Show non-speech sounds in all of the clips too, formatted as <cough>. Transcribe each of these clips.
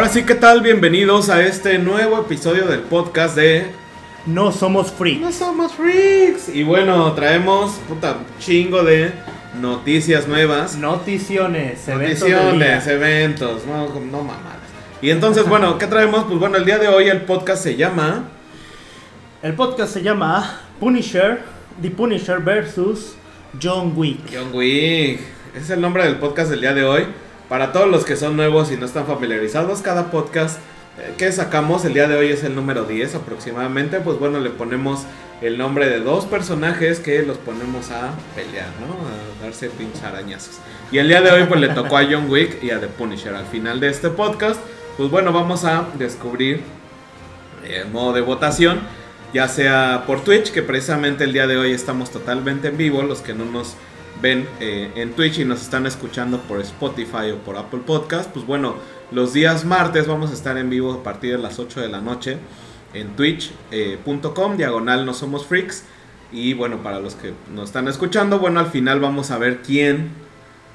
Ahora sí, ¿qué tal? Bienvenidos a este nuevo episodio del podcast de No somos freaks. No somos freaks. Y bueno, traemos puta chingo de noticias nuevas. Noticiones, eventos Noticiones, eventos, no, no mamadas. Y entonces, bueno, ¿qué traemos? Pues bueno, el día de hoy el podcast se llama El podcast se llama Punisher, The Punisher versus John Wick. John Wick. Es el nombre del podcast del día de hoy. Para todos los que son nuevos y no están familiarizados, cada podcast eh, que sacamos el día de hoy es el número 10 aproximadamente. Pues bueno, le ponemos el nombre de dos personajes que los ponemos a pelear, ¿no? A darse pinches arañazos. Y el día de hoy pues le tocó a John Wick y a The Punisher. Al final de este podcast, pues bueno, vamos a descubrir el modo de votación, ya sea por Twitch, que precisamente el día de hoy estamos totalmente en vivo, los que no nos ven eh, en Twitch y nos están escuchando por Spotify o por Apple Podcast, pues bueno, los días martes vamos a estar en vivo a partir de las 8 de la noche en twitch.com, diagonal no somos freaks. Y bueno, para los que nos están escuchando, bueno, al final vamos a ver quién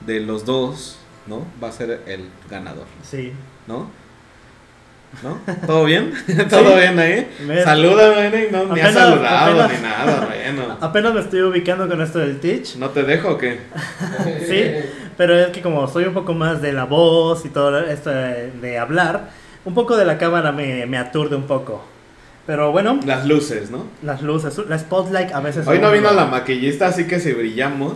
de los dos, ¿no? Va a ser el ganador, Sí. ¿no? ¿No? ¿Todo bien? <laughs> ¿Todo bien ahí? Me- Salúdame, Eric, no, ni has Apenas- saludado apenas- ni nada, bueno. <laughs> Apenas me estoy ubicando con esto del Twitch. ¿No te dejo o qué? <laughs> Sí, pero es que como soy un poco más de la voz y todo esto de, de hablar, un poco de la cámara me, me aturde un poco. Pero bueno, Las luces, ¿no? las luces, la spotlight a veces... Hoy no vino la maquillista, así que si brillamos,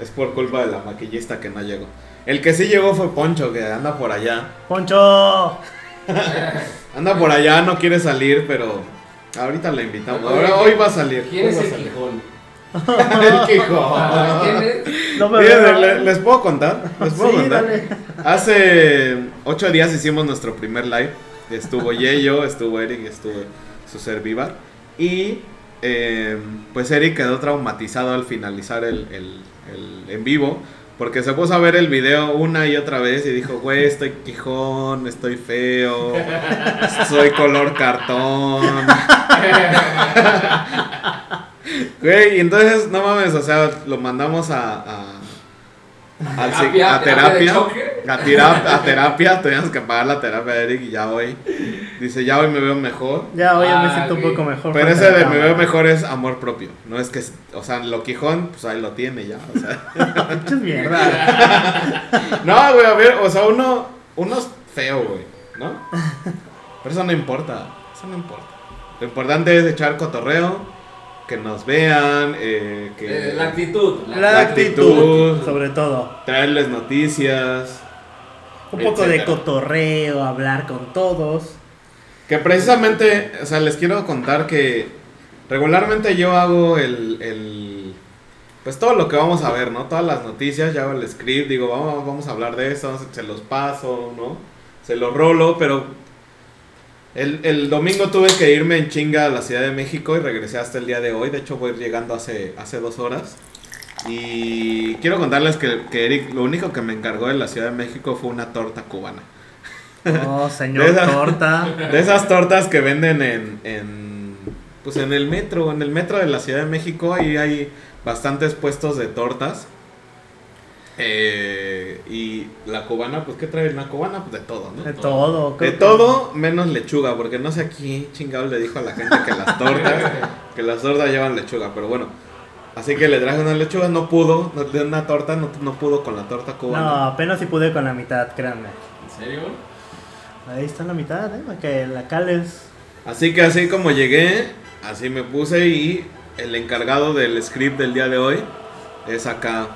es por culpa de la maquillista que no llegó. El que sí llegó fue Poncho, que anda por allá. ¡Poncho! <laughs> Anda por allá, no quiere salir, pero ahorita le invitamos. Ahora, ¿quién- hoy va a salir. ¿Quién es el salir. Quijón? <laughs> el Quijón. ¿Quién es? No me Miren, le- les puedo contar. Les puedo Sí, contar. dale. Hace ocho días hicimos nuestro primer live. Estuvo <laughs> Yeyo, estuvo Eric, estuvo su servidor. Y eh, pues Eric quedó traumatizado al finalizar el, el- el en vivo. Porque se puso a ver el video una y otra vez y dijo, güey, estoy quijón, estoy feo, soy color cartón. <laughs> Güey, y entonces, no mames, o sea, lo mandamos a, a, al psi- ¿Terapia? a ¿Terapia? A, tira- a terapia, teníamos que pagar la terapia de Eric y ya hoy. Dice, ya hoy me veo mejor. Ya hoy me Ah, siento un poco mejor. Pero ese a de me veo mejor es amor propio. No es que, o sea, lo quijón, pues ahí lo tiene ya. O sea. <laughs> Mierda. <laughs> No, güey, a ver, o sea, uno, uno es feo, güey, ¿no? <laughs> Pero eso no importa, eso no importa. Lo importante es echar cotorreo, que nos vean, eh, que Eh, La actitud. La actitud. actitud, sobre todo. traerles noticias. Un poco de cotorreo, hablar con todos. Que precisamente, o sea, les quiero contar que regularmente yo hago el, el- pues todo lo que vamos a ver, ¿no? Todas las noticias, ya hago el script, digo, vamos, vamos a hablar de eso, se los paso, ¿no? Se los rolo, pero el, el domingo tuve que irme en chinga a la Ciudad de México y regresé hasta el día de hoy, de hecho voy llegando hace, hace dos horas. Y quiero contarles que, que Eric, lo único que me encargó de la Ciudad de México fue una torta cubana. Oh, señor De torta. De esas tortas que venden en, en pues en el metro, en el metro de la Ciudad de México, ahí hay bastantes puestos de tortas. Eh, y la cubana, pues ¿qué trae una cubana? Pues de todo, ¿no? De todo. De que- todo menos lechuga, porque no sé a quién chingado le dijo a la gente que las tortas, <laughs> que las tortas llevan lechuga, pero bueno. Así que le traje una lechuga, no pudo, no- de una torta, no, no pudo con la torta No, cubana. apenas si pude con la mitad, créanme. ¿En serio? Ahí está la mitad, ¿eh? Para que la cales. Así que así como llegué, así me puse y el encargado del script del día de hoy es acá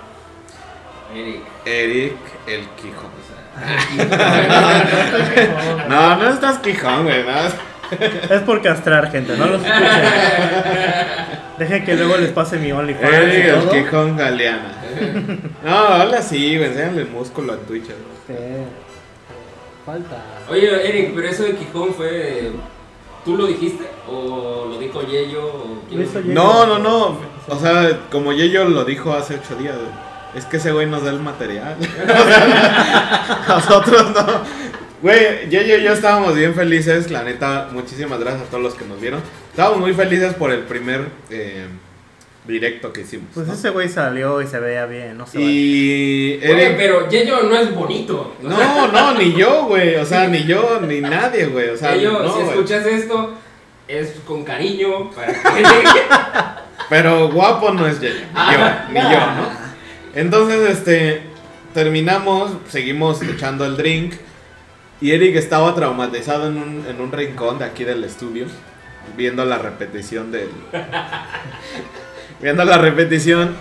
Eric. Eric el Quijón. O <laughs> sea, No, no estás Quijón, güey. no. Es por castrar, gente, no los escuchen. Dejen que luego les pase mi OnlyFans Eric y el todo. Quijón Galeana. No, habla así, güey. Enséñale el músculo en Twitch. güey. Sí. Falta. Oye, Eric, pero eso de Quijón fue. ¿Tú lo dijiste? ¿O lo dijo Yeyo? o quién Lo hizo lo- Yeyo. No, no, no. O sea, como Yeyo lo dijo hace ocho días, güey. Es que ese güey nos da el material. <laughs> <laughs> Nosotros no. Güey, Yeyo y yo estábamos bien felices. La neta, muchísimas gracias a todos los que nos vieron. Estábamos muy felices por el primer eh, directo que hicimos. Pues ¿no? ese güey salió y se veía bien, no sé. Y Oye, pero Yeyo no es bonito. No, no, ni yo, güey. O sea, ni yo, ni nadie, güey. O sea, Yeyo, no, si escuchas esto, es con cariño. Para que... <laughs> Pero guapo no es Yeyo, ni Ah, yo, ni yo, ¿no? Entonces, este, terminamos, seguimos echando el drink. Y Eric estaba traumatizado en un, en un rincón de aquí del estudio, viendo la repetición del. <laughs> viendo la repetición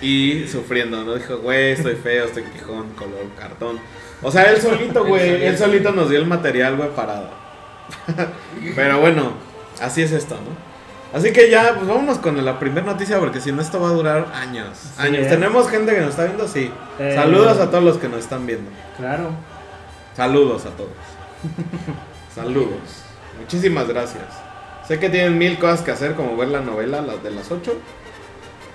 y sufriendo, ¿no? Dijo, güey, estoy feo, estoy quijón, color cartón. O sea, él solito, güey, él solito nos dio el material, güey, para. <laughs> Pero bueno, así es esto, ¿no? Así que ya, pues vámonos con la primera noticia, porque si no, esto va a durar años. Sí, años. ¿eh? ¿Tenemos gente que nos está viendo? Sí. Eh. Saludos a todos los que nos están viendo. Claro. Saludos a todos. <laughs> Saludos. Muchísimas gracias. Sé que tienen mil cosas que hacer, como ver la novela, las de las 8.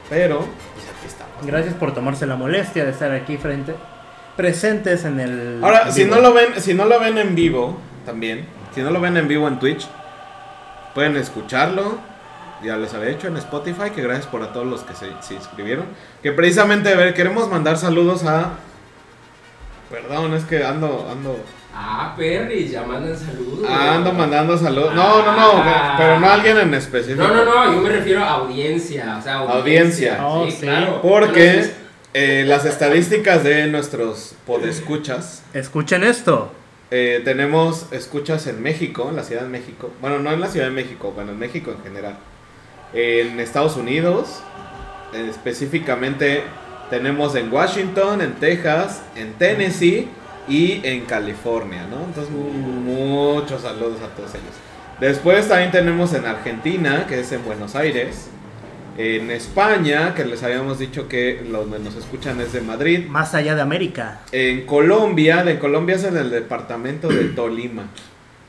Pero, pues aquí estamos. Gracias por tomarse la molestia de estar aquí frente. Presentes en el. Ahora, si no lo ven, si no lo ven en vivo, también, si no lo ven en vivo en Twitch, pueden escucharlo. Ya les había hecho en Spotify, que gracias por a todos los que se, se inscribieron. Que precisamente, a ver, queremos mandar saludos a. Perdón, es que ando, ando, Ah, Perry, ya mandan saludos. ando mandando saludos. No, no, no, Ah. pero no a alguien en específico. No, no, no, yo me refiero a audiencia. O sea, audiencia. Audiencia. Oh, sí, sí. claro. Porque Entonces, eh, las estadísticas de nuestros podescuchas Escuchen esto. Eh, tenemos escuchas en México, en la Ciudad de México. Bueno, no en la Ciudad de México, bueno, en México en general. En Estados Unidos, eh, específicamente tenemos en Washington, en Texas, en Tennessee y en California, ¿no? Entonces, mu- muchos saludos a todos ellos. Después también tenemos en Argentina, que es en Buenos Aires. En España, que les habíamos dicho que los que nos escuchan es de Madrid. Más allá de América. En Colombia, de Colombia es en el departamento de Tolima.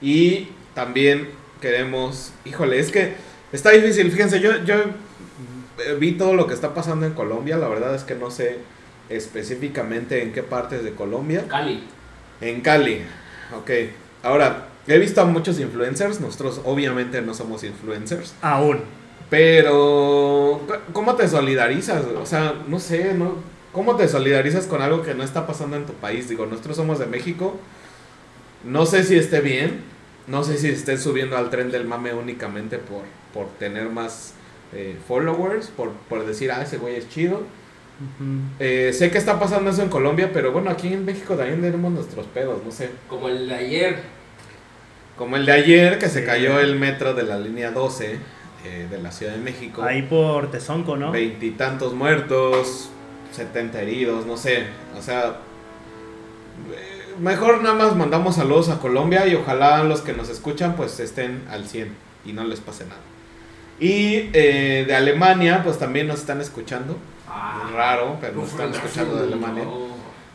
Y también queremos, híjole, es que está difícil, fíjense, yo, yo eh, vi todo lo que está pasando en Colombia, la verdad es que no sé específicamente en qué partes de Colombia. Cali. En Cali, ok. Ahora, he visto a muchos influencers, nosotros obviamente no somos influencers, Aún. pero ¿cómo te solidarizas? O sea, no sé, ¿no? ¿Cómo te solidarizas con algo que no está pasando en tu país? Digo, nosotros somos de México. No sé si esté bien. No sé si estén subiendo al tren del mame únicamente por, por tener más eh, followers, por, por decir, ah, ese güey es chido. Eh, sé que está pasando eso en Colombia, pero bueno, aquí en México también tenemos nuestros pedos, no sé. Como el de ayer. Como el de ayer, que se cayó el metro de la línea 12 eh, de la Ciudad de México. Ahí por Tezonco, ¿no? Veintitantos muertos, 70 heridos, no sé. O sea, eh, mejor nada más mandamos saludos a Colombia y ojalá los que nos escuchan pues estén al 100 y no les pase nada. Y eh, de Alemania pues también nos están escuchando. Ah, Raro, pero nos están escuchando de Alemania.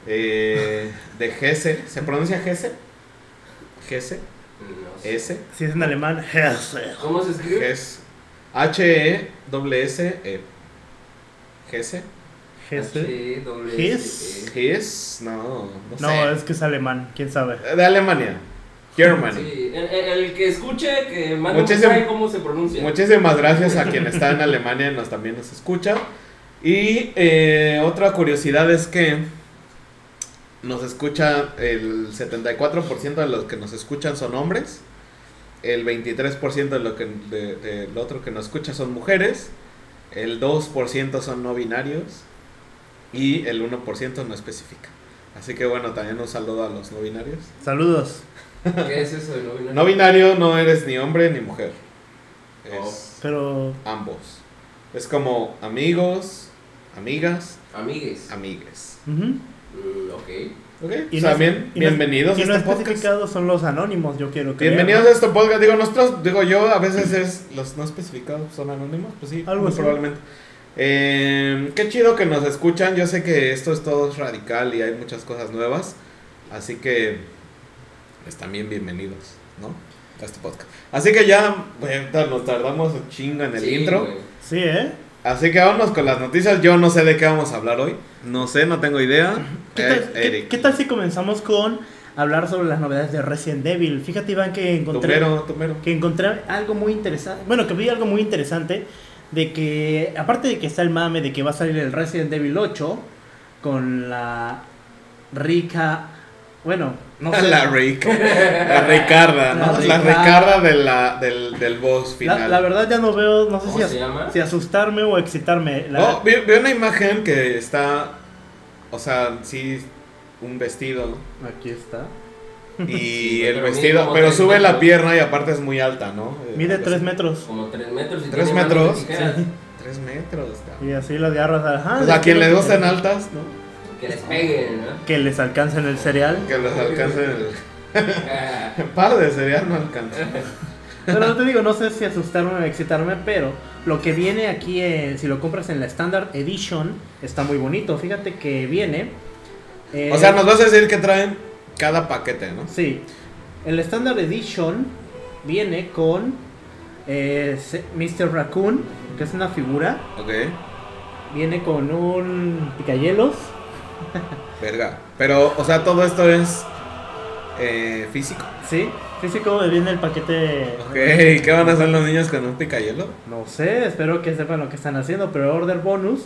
Eh, de Gese, ¿se pronuncia Gese? Gese, No sé. S, Si es en alemán, Hesse. ¿Cómo se escribe? Ges, H-E-S-S-E. Gese. Hesse. H-E-S-S-E. His, no, no sé. No, es que es alemán, quién sabe. De Alemania. Germany. Sí, el, que escuche, que mande Muchísimo- cómo se pronuncia. Muchísimas gracias a quien está en Alemania y nos también nos escucha. Y eh, otra curiosidad es que nos escucha el 74% de los que nos escuchan son hombres. El 23% de lo que de, de lo otro que nos escucha son mujeres. El 2% son no binarios. Y el 1% no especifica. Así que bueno, también un saludo a los no binarios. Saludos. ¿Qué es eso de no binario? No binario no eres ni hombre ni mujer. Es Pero ambos. Es como amigos, amigas. Amigues. amigues. ujú. Mm, ok. Ok, Y pues no- también y no- bienvenidos y a no este podcast. especificados son los anónimos, yo quiero creer. Bienvenidos a este podcast. Digo, nosotros, digo yo, a veces es los no especificados son anónimos, pues sí, Algo probablemente. Eh, qué chido que nos escuchan. Yo sé que esto es todo radical y hay muchas cosas nuevas. Así que, pues también bienvenidos, ¿no? A este podcast. Así que ya, bueno, nos tardamos un chingo en el Sí, intro. Sí, ¿eh? Así que vámonos con las noticias. Yo no sé de qué vamos a hablar hoy. No sé, no tengo idea. ¿Qué Eh, tal, qué- Eric. qué tal si comenzamos con hablar sobre las novedades de Resident Evil? Fíjate, Iván, que encontré, Tumero, tumero. que encontré algo muy interesante. Bueno, que vi algo muy interesante de que, aparte de que está el mame de que va a salir el Resident Evil 8 con la rica, bueno, no sé. La Rick. La Ricarda, ¿no? La La Ricarda. De la, del, del boss final. La, la verdad ya no veo, no sé ¿Cómo si, as- si asustarme o excitarme. La- Oh, vi, vi una imagen que está. O sea, sí, un vestido. Aquí está. Y <laughs> Sí, el vestido. Pero sube la pierna y aparte es muy alta, ¿no? Eh, Mide algo 3 así. metros. Como 3 metros y ¿Tres tiene manos de metros? tijeras. Tres metros, cabrón. Y así las garras. Ajá, Pues a quien le gusten altas, ¿no? Que les peguen, ¿no? Que les alcancen el cereal. Que los alcance el. El <laughs> <laughs> par de cereal no alcanza. Pero no te digo, no sé si asustarme o excitarme, pero lo que viene aquí, eh, si lo compras en la Standard Edition, está muy bonito. Fíjate que viene. eh, O sea, nos vas a decir que traen cada paquete, ¿no? Sí. El Standard Edition viene con eh, Mr. Raccoon, que es una figura. Ok. Viene con un picayelos. <laughs> Verga. Pero, o sea, todo esto es eh, físico. Sí, físico viene el paquete. Ok, ¿qué van a hacer los niños con un picayelo? No sé, espero que sepan lo que están haciendo, pero order bonus.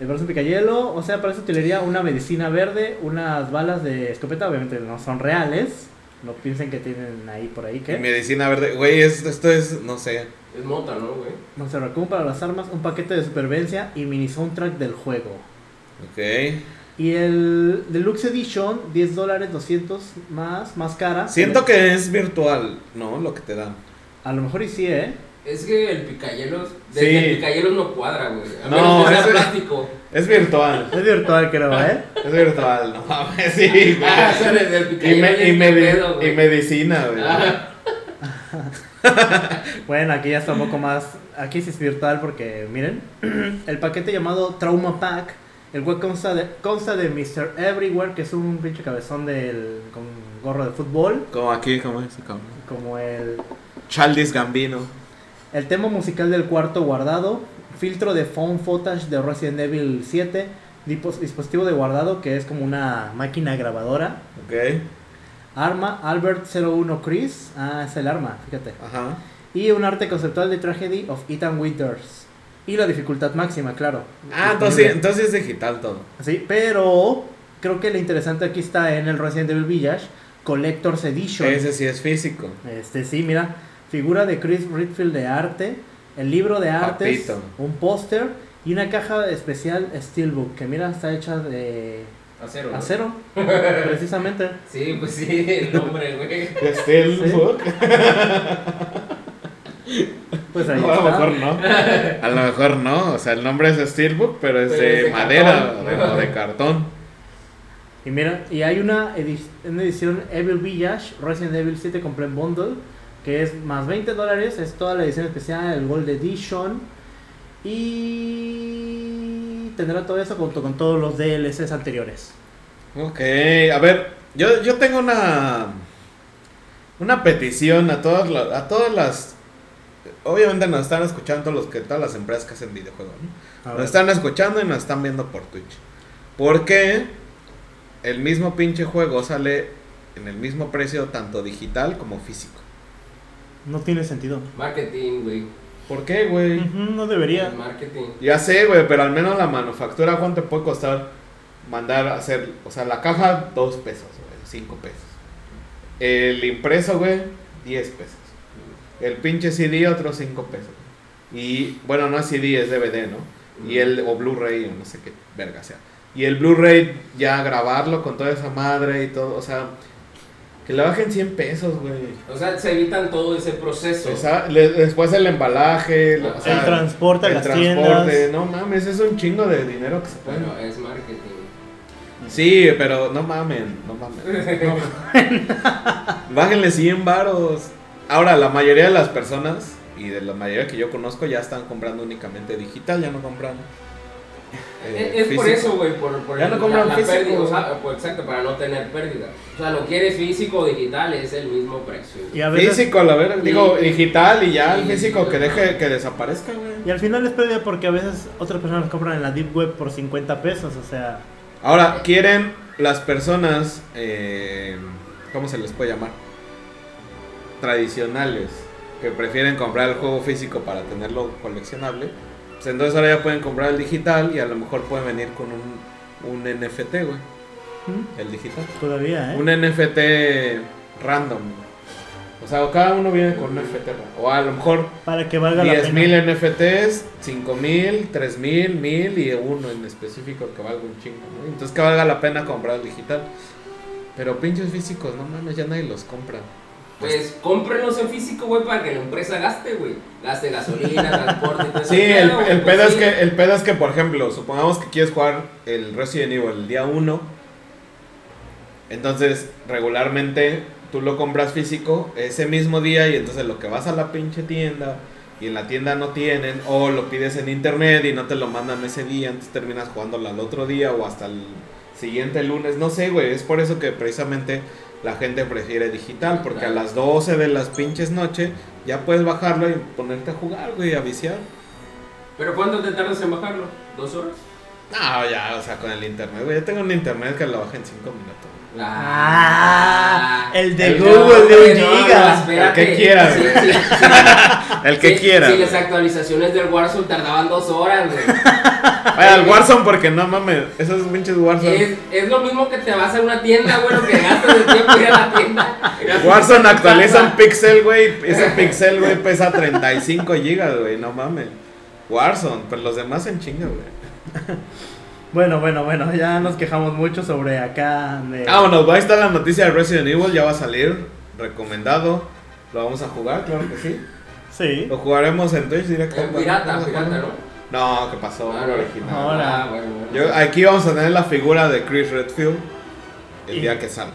El brazo picayelo, o sea, para esa utilería una medicina verde, unas balas de escopeta, obviamente no son reales. No piensen que tienen ahí por ahí que. medicina verde. Güey, es- esto es, no sé. Es mota, ¿no, güey? Monster Raccoon para las armas, un paquete de supervivencia y mini soundtrack del juego. Ok. Y el Deluxe Edition, 10 dólares, 200 más, más cara. Siento que es virtual, ¿no? Lo que te dan. A lo mejor y sí, ¿eh? Es que el picayelos, Sí. el picayelos no cuadra, güey. A No, menos que sea ese- plástico. Es virtual. Es virtual, creo, ¿eh? Es virtual, no mames, sí, <laughs> güey. Ah, o sea, desde el Y, picayelos. me- y, ni medi- pedo, güey. y medicina, güey. Ah, <laughs> Bueno, aquí ya está un poco más. Aquí sí es virtual porque, miren, <clears throat> el paquete llamado Trauma Pack. El cual consta de, consta de Mr. Everywhere, que es un pinche cabezón del, con gorro de fútbol. Como aquí, como ese cabrón. Como el, Chaldis Gambino. el tema musical del cuarto guardado. Filtro de phone footage de Resident Evil 7. dipos- dispositivo de guardado, que es como una máquina grabadora. Ok. Arma Albert 01 Chris. Ah, es el arma, fíjate. Ajá. Y un arte conceptual de Tragedy of Ethan Winters. Y la dificultad máxima, claro. Ah, entonces, sí, entonces es digital todo. Sí, pero creo que lo interesante aquí está en el Resident Evil Village Collector's Edition. Ese sí es físico. Este sí, mira, figura de Chris Redfield de arte, el libro de artes, Papito. un póster y una caja especial Steelbook, que mira, está hecha de acero. ¿no? acero, <laughs> precisamente. Sí, pues sí, el nombre, güey. Steelbook. Pues ahí No, a lo está. mejor no. <laughs> A lo mejor no. O sea, el nombre es Steelbook, pero es Pero de es de madera cartón. o de cartón. Y mira, y hay una, edi- una edición Evil Village Resident Evil 7 Complete Bundle, que es más 20 dólares, es toda la edición especial, el Gold Edition. Y tendrá todo eso junto con todos los DLCs anteriores. Ok, a ver, yo, yo tengo una una petición a todas a todas las obviamente nos están escuchando todos los que todas las empresas que hacen videojuegos, ¿no? Nos están escuchando y nos están viendo por Twitch. ¿Por qué el mismo pinche juego sale en el mismo precio tanto digital como físico? No tiene sentido. Marketing, güey. ¿Por qué, güey? No debería. Marketing. Ya sé, güey, pero al menos la manufactura, ¿cuánto te puede costar mandar a hacer? O sea, la caja, dos pesos, güey, cinco pesos. El impreso, güey, 10 pesos. El pinche CD, otros 5 pesos. Y, bueno, no es CD, es DVD, ¿no? Y el, o Blu-ray, o no sé qué verga sea. Y el Blu-ray, ya grabarlo con toda esa madre y todo, o sea, que le bajen 100 pesos, güey. O sea, se evitan todo ese proceso. O sea, le- después el embalaje, o sea, el transporte a el las transporte, tiendas. no mames, es un chingo de dinero que se puede. Bueno, es marketing. Sí, pero no mamen, no mamen. <laughs> Bájenle 100 varos. Ahora, la mayoría de las personas y de la mayoría que yo conozco ya están comprando únicamente digital, ya no compran. eh, es, es por eso, güey, por, por Ya el- no compran la, la físico, pérdida, o sea, pues, exacto, para no tener pérdida. O sea, lo quieres físico o digital, es el mismo precio. Y a veces. Físico, a la verga, digo Y- digital y ya el y- físico que deje que desaparezca, güey. Y al final es pérdida porque a veces otras personas compran en la Deep Web por 50 pesos, o sea. Ahora, quieren las personas, eh, ¿cómo se les puede llamar? Tradicionales, que prefieren comprar el juego físico para tenerlo coleccionable. Pues entonces ahora ya pueden comprar el digital y a lo mejor pueden venir con un, un NFT, güey. ¿Mm? El digital. Todavía, ¿eh? Un NFT random. güey. O sea, cada uno viene con un NFT. random. O a lo mejor Para que valga la pena. 10.000 NFTs, 5.000, 3.000, 1.000 y uno en específico que valga un chingo. Entonces que valga la pena comprar el digital. Pero pinches físicos, no mames, ya nadie los compra. Pues cómprenlos en físico, güey, para que la empresa gaste, güey. Gaste gasolina, <laughs> transporte y todo Sí, el, pedo pues es sí. que, el pedo es que, por ejemplo, supongamos que quieres jugar el Resident Evil el día 1. Entonces, regularmente tú lo compras físico ese mismo día y entonces lo que vas a la pinche tienda y en la tienda no tienen o lo pides en internet y no te lo mandan ese día, entonces terminas jugándolo al otro día o hasta el siguiente lunes, no sé, güey, es por eso que precisamente la gente prefiere digital, porque a Claro. las 12 de las pinches noches ya puedes bajarlo y ponerte a jugar, güey, a viciar. Pero ¿cuánto te tardas en bajarlo? ¿Dos horas? No, ya, o sea, con el internet, güey. Yo tengo un internet que lo bajé en 5 minutos. Ah, el de El Google de un no, giga. no, espérate. El que quieras, Sí, güey. sí, <laughs> sí. El que Sí, quiera. Sí, las actualizaciones del Warzone tardaban dos horas, güey. <laughs> Vaya, al <laughs> Warzone porque no mames, esos pinches Warzone. Es, es lo mismo que te vas a una tienda, güey, lo que gastas el tiempo ir a la tienda. Warzone actualiza un pixel, güey. Ese <laughs> pixel, güey, pesa 35 gigas, güey. No mames. Warzone, pero los demás en chinga, güey. <laughs> Bueno, bueno, bueno, ya nos quejamos mucho sobre acá. De... Vámonos, ahí está la noticia de Resident Evil, ya va a salir. Recomendado. Lo vamos a jugar, claro que sí. Sí. Lo jugaremos en Twitch directo. pirata, pirata, ¿no? No, ¿qué pasó? Ah, original. Ahora. Ah, bueno, bueno. Yo, aquí vamos a tener la figura de Chris Redfield el Y- día que salga.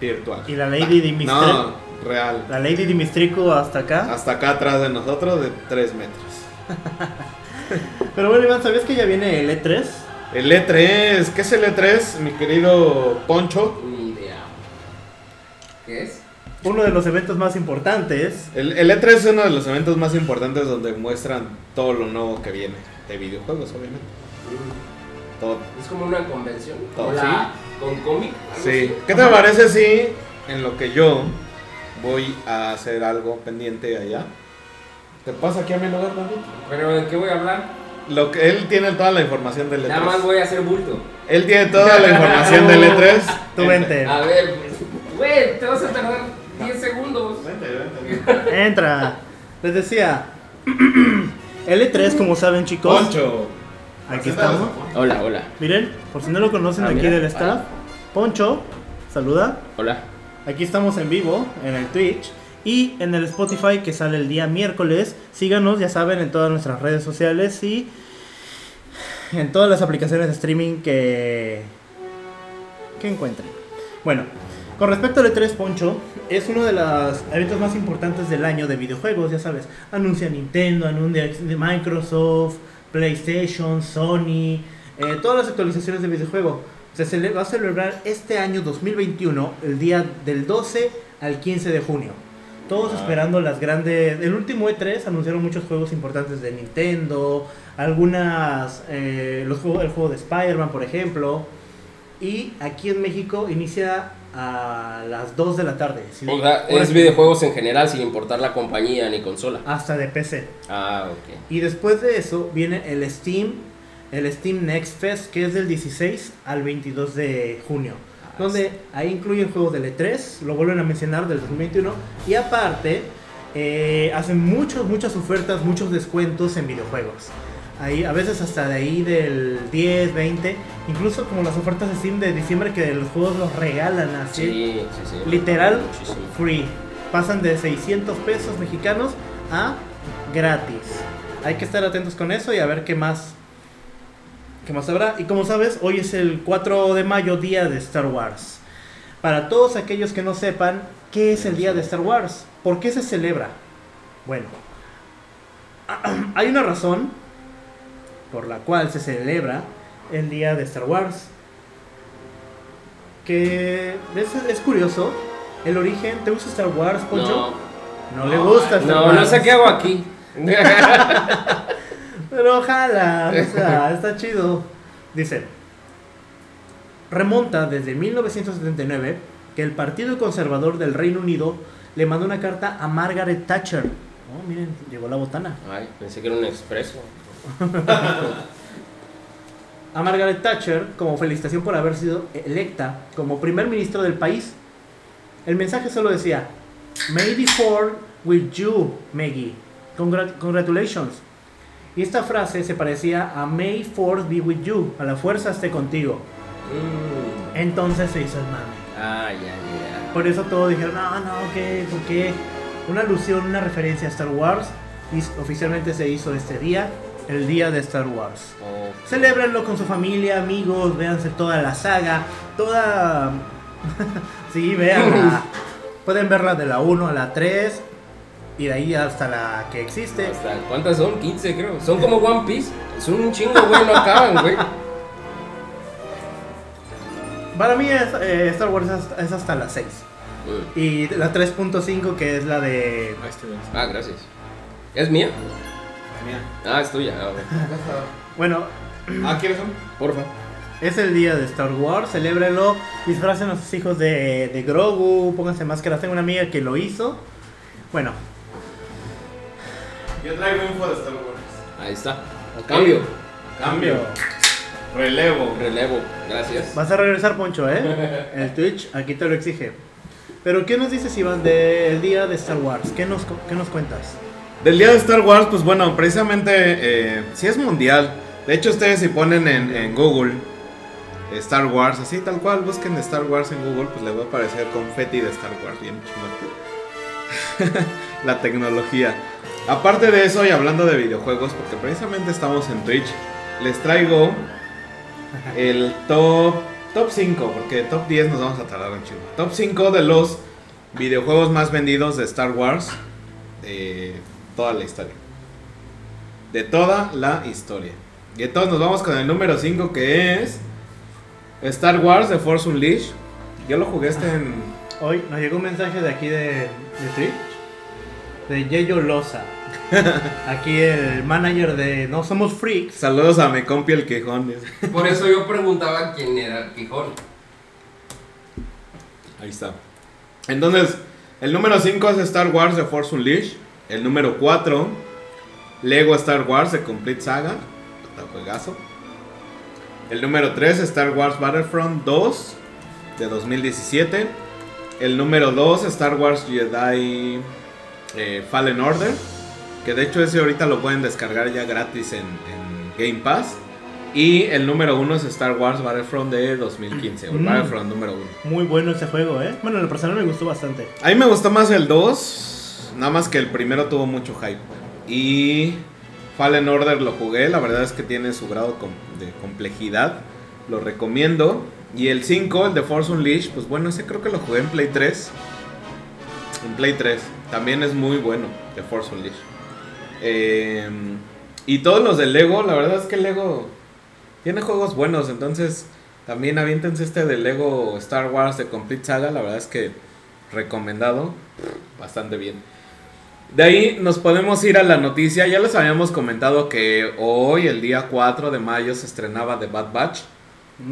Virtual. Y la Lady Dimitri- No, real. La Lady Dimistrico hasta acá. Hasta acá atrás de nosotros de 3 metros. <laughs> Pero bueno, Iván, ¿sabías que ya viene el E E3? El E3, ¿qué es el E3, mi querido Poncho? Ni idea. ¿Qué es? Uno de los eventos más importantes. El, el E3 es uno de los eventos más importantes donde muestran todo lo nuevo que viene. De videojuegos, obviamente. Todo. Es como una convención. Todo, Con, la, con cómic. Sí. así. ¿Qué te parece si en lo que yo voy a hacer algo pendiente allá? ¿Te pasa aquí a mi lugar, David? Pero ¿de qué voy a hablar? Lo que él tiene toda la información del E3. Nada más voy a hacer bulto. Él tiene toda la información del E3. <laughs> Tú vente. A ver, pues, güey, te vas a tardar 10 segundos. Vente, vente. Entra. Les decía. <clears throat> El E3, como saben, chicos. Poncho. Aquí estamos. Hola, hola. Miren, por si no lo conocen Ah, aquí mira. del staff. Poncho, saluda. Hola. Aquí estamos en vivo, en el Twitch. Y en el Spotify que sale el día miércoles. Síganos, ya saben, en todas nuestras redes sociales y en todas las aplicaciones de streaming que, que encuentren. Bueno, con respecto al E3 Poncho, es uno de los eventos más importantes del año de videojuegos, ya sabes. Anuncia Nintendo, anuncia Microsoft, PlayStation, Sony, eh, todas las actualizaciones de videojuego. Se va a celebrar este año 2021, el día del 12 al 15 de junio. Todos Ah. esperando las grandes... El último E3 anunciaron muchos juegos importantes de Nintendo, algunas... eh, los juegos, el juego de Spider-Man, por ejemplo. Y aquí en México inicia a las 2 de la tarde. ¿sí? O sea, es videojuegos en general sin importar la compañía ni consola. Hasta de PC. Ah, ok. Y después de eso viene el Steam, el Steam Next Fest, que es del 16 al 22 de junio. Ah, Donde ahí incluyen juegos del E3, lo vuelven a mencionar del 2021. Y aparte, eh, hacen muchos, muchas ofertas, muchos descuentos en videojuegos. Ahí, a veces hasta de ahí del 10, 20, incluso como las ofertas de Steam de diciembre que los juegos los regalan así. Sí, sí, sí. Literal, free. Pasan de 600 pesos mexicanos a gratis. Hay que estar atentos con eso y a ver qué más. ¿Qué más habrá? Y como sabes, hoy es el 4 de mayo, día de Star Wars. Para todos aquellos que no sepan, ¿qué es el día de Star Wars? ¿Por qué se celebra? Bueno, <clears throat> hay una razón por la cual se celebra el día de Star Wars. Que es, es curioso. El origen, ¿te gusta Star Wars, Poncho? No, No, le gusta Star no, Wars. no sé qué hago aquí. <laughs> Pero ojalá, o sea, está chido. Dice, remonta desde 1979 que el Partido Conservador del Reino Unido le mandó una carta a Margaret Thatcher. Oh, miren, llegó la botana. Ay, pensé que era un expreso. <laughs> a Margaret Thatcher como felicitación por haber sido electa como primer ministro del país. El mensaje solo decía, May the fourth with you, Maggie. Congrat- congratulations. Y esta frase se parecía a May fourth be with you, a la fuerza esté contigo. Mm. Entonces se hizo el mame. Ah, ya, ya. Por eso todos dijeron, no, no, ¿qué? ¿Por qué? Una alusión, una referencia a Star Wars. Y oficialmente se hizo este día, el día de Star Wars. Ok. Celébrenlo con su familia, amigos, véanse toda la saga, toda... <laughs> sí, véanla. Pueden verla de la 1 a la 3 y de ahí hasta la que existe. Hasta- ¿Cuántas son? 15 creo. Son como One Piece. Es un chingo, güey, no acaban, güey. Para mí es, eh, Star Wars es hasta, es hasta la 6. Mm. Y la 3.5 que es la de... Ah, gracias. ¿Es mía? Mira. Ah, es tuya. Ah. <laughs> Bueno, Ah, ¿quieres un? Porfa. es el día de Star Wars, celébrenlo, disfracen a sus hijos de, de Grogu, pónganse máscaras. Tengo una amiga que lo hizo. Bueno, Yo traigo info de Star Wars. Ahí está. Cambio. Cambio. Relevo. Relevo. Gracias. vas a regresar, Poncho, ¿eh? <laughs> El Twitch aquí te lo exige. Pero, ¿qué nos dices, Iván, del día de Star Wars? ¿Qué nos, qué nos cuentas? Del día de Star Wars, pues bueno, precisamente eh, si es mundial. De hecho, ustedes si ponen en, en Google Star Wars, así tal cual, busquen Star Wars en Google, pues les va a aparecer confeti de Star Wars, bien chingón. <laughs> La tecnología. Aparte de eso, y hablando de videojuegos, porque precisamente estamos en Twitch, les traigo el top, top 5, porque top 10 nos vamos a tardar un chingo. Top 5 de los videojuegos más vendidos de Star Wars de toda la historia. De toda la historia. Y entonces nos vamos con el número 5 que es Star Wars The Force Unleashed. Yo lo jugué este en... Hoy nos llegó un mensaje de aquí de, de Twitch, de Yeyo Loza. <laughs> Aquí el manager de No Somos Freaks. Saludos a mi compi el quejón. Por eso yo preguntaba quién era el Quijón. Ahí está. Entonces, el número 5 es Star Wars The Force Unleashed. El número 4, Lego Star Wars The Complete Saga. Juegazo. El número 3, Star Wars Battlefront 2 de 2017. El número 2, Star Wars Jedi eh, Fallen Order. Que de hecho ese ahorita lo pueden descargar ya gratis en, en Game Pass. Y el número 1 es Star Wars Battlefront de 2015. O Mm. Battlefront número 1. Muy bueno ese juego, ¿eh? Bueno, en lo personal me gustó bastante. A mí me gustó más el 2, nada más que el primero tuvo mucho hype. Y Fallen Order lo jugué, la verdad es que tiene su grado de complejidad, lo recomiendo. Y el 5, el de Force Unleashed, pues bueno, ese creo que lo jugué en Play 3. En Play 3, también es muy bueno, de Force Unleashed. Eh, y todos los de Lego, la verdad es que Lego tiene juegos buenos, entonces también aviéntense este de Lego Star Wars de Complete Saga, la verdad es que recomendado, bastante bien. De ahí nos podemos ir a la noticia, ya les habíamos comentado que hoy, el día 4 de mayo, se estrenaba The Bad Batch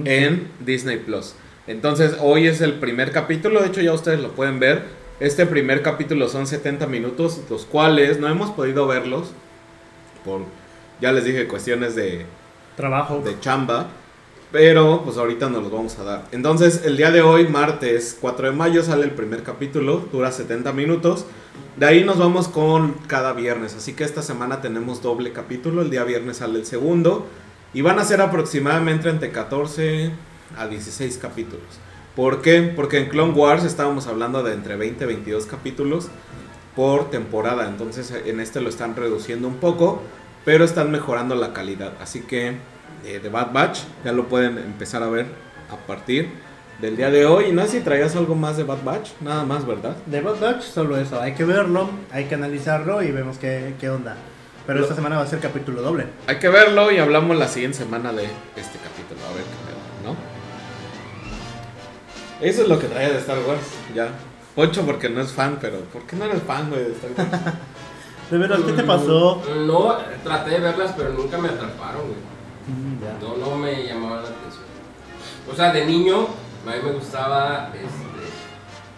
en Disney Plus. Entonces, hoy es el primer capítulo, de hecho ya ustedes lo pueden ver. Este primer capítulo son 70 minutos, los cuales no hemos podido verlos por, ya les dije, cuestiones de, Trabajo. de chamba. Pero pues ahorita nos los vamos a dar. Entonces el día de hoy, martes 4 de mayo, sale el primer capítulo. Dura 70 minutos. De ahí nos vamos con cada viernes. Así que esta semana tenemos doble capítulo. El día viernes sale el segundo. Y van a ser aproximadamente entre 14 a 16 capítulos. ¿Por qué? Porque en Clone Wars estábamos hablando de entre 20 y 22 capítulos por temporada. Entonces en este lo están reduciendo un poco, pero están mejorando la calidad. Así que eh, de Bad Batch ya lo pueden empezar a ver a partir del día de hoy. Y no sé si traías algo más de Bad Batch, nada más, ¿verdad? De Bad Batch, solo eso. Hay que verlo, hay que analizarlo y vemos qué, qué onda. Pero Lo- esta semana va a ser capítulo doble. Hay que verlo y hablamos la siguiente semana de este capítulo. A ver qué ¿no? Eso es lo que traía de Star Wars, ya. Poncho porque no es fan, pero ¿por qué no eres fan, güey, de Star Wars? <laughs> De veras, ¿qué te pasó? No, traté de verlas, pero nunca me atraparon, güey. Mm. No, no me llamaban la atención. O sea, de niño, a mí me gustaba, este,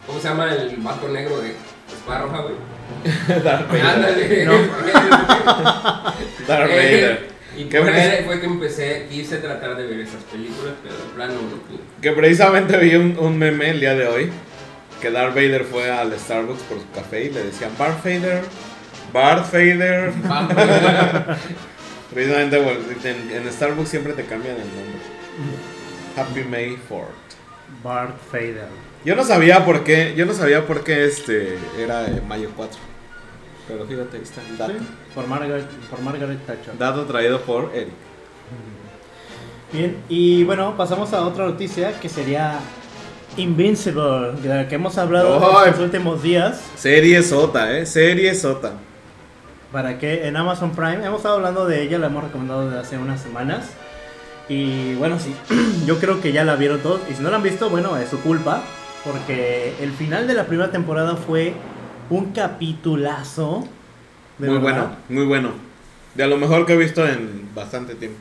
¿cómo se llama el vato negro de espada roja, güey? <laughs> Darth Vader. Ándale. <laughs> No. <laughs> Darth Eh, Vader. Y ¿Qué por ves? él fue que empecé, quise tratar de ver esas películas, pero de plano no pude. Que precisamente vi un, un meme el día de hoy. Que Darth Vader fue al Starbucks por su café y le decían Darth Vader, Darth Vader. Precisamente en, en Starbucks siempre te cambian el nombre. Happy May 4th. Bart Vader. Yo no sabía por qué, yo no sabía por qué este era eh, mayo 4. Pero fíjate, ahí está el dato. Sí, por Margaret, por Margaret Thatcher. Dato traído por Eric. Bien, y bueno, pasamos a otra noticia que sería Invincible, de la que hemos hablado Ay. en los últimos días. Serie Sota, eh. Serie Sota. Para que en Amazon Prime, hemos estado hablando de ella, la hemos recomendado desde hace unas semanas. Y bueno, sí, <clears throat> yo creo que ya la vieron todos. Y si no la han visto, bueno, es su culpa. Porque el final de la primera temporada fue un capitulazo. de Muy verdad. bueno, muy bueno. De a lo mejor que he visto en bastante tiempo.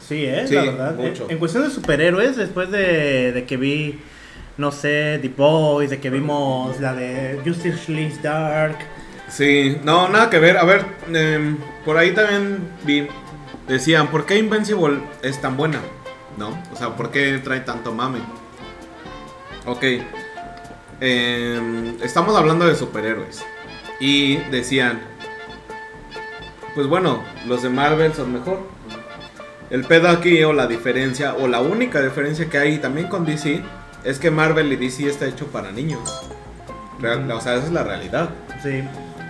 Sí, ¿eh? Sí, la verdad. mucho. En, en cuestión de superhéroes, después de, de que vi, no sé, The Boys, de que vimos la de Justice League Dark. Sí, no, nada que ver. A ver, em, por ahí también vi. Decían, ¿por qué Invincible es tan buena? ¿No? O sea, ¿por qué trae tanto mame? Ok. em, estamos hablando de superhéroes. Y decían, pues bueno, los de Marvel son mejor. El pedo aquí, o la diferencia, o la única diferencia que hay también con DC, es que Marvel y DC está hecho para niños. Real- o sea, esa es la realidad. Sí.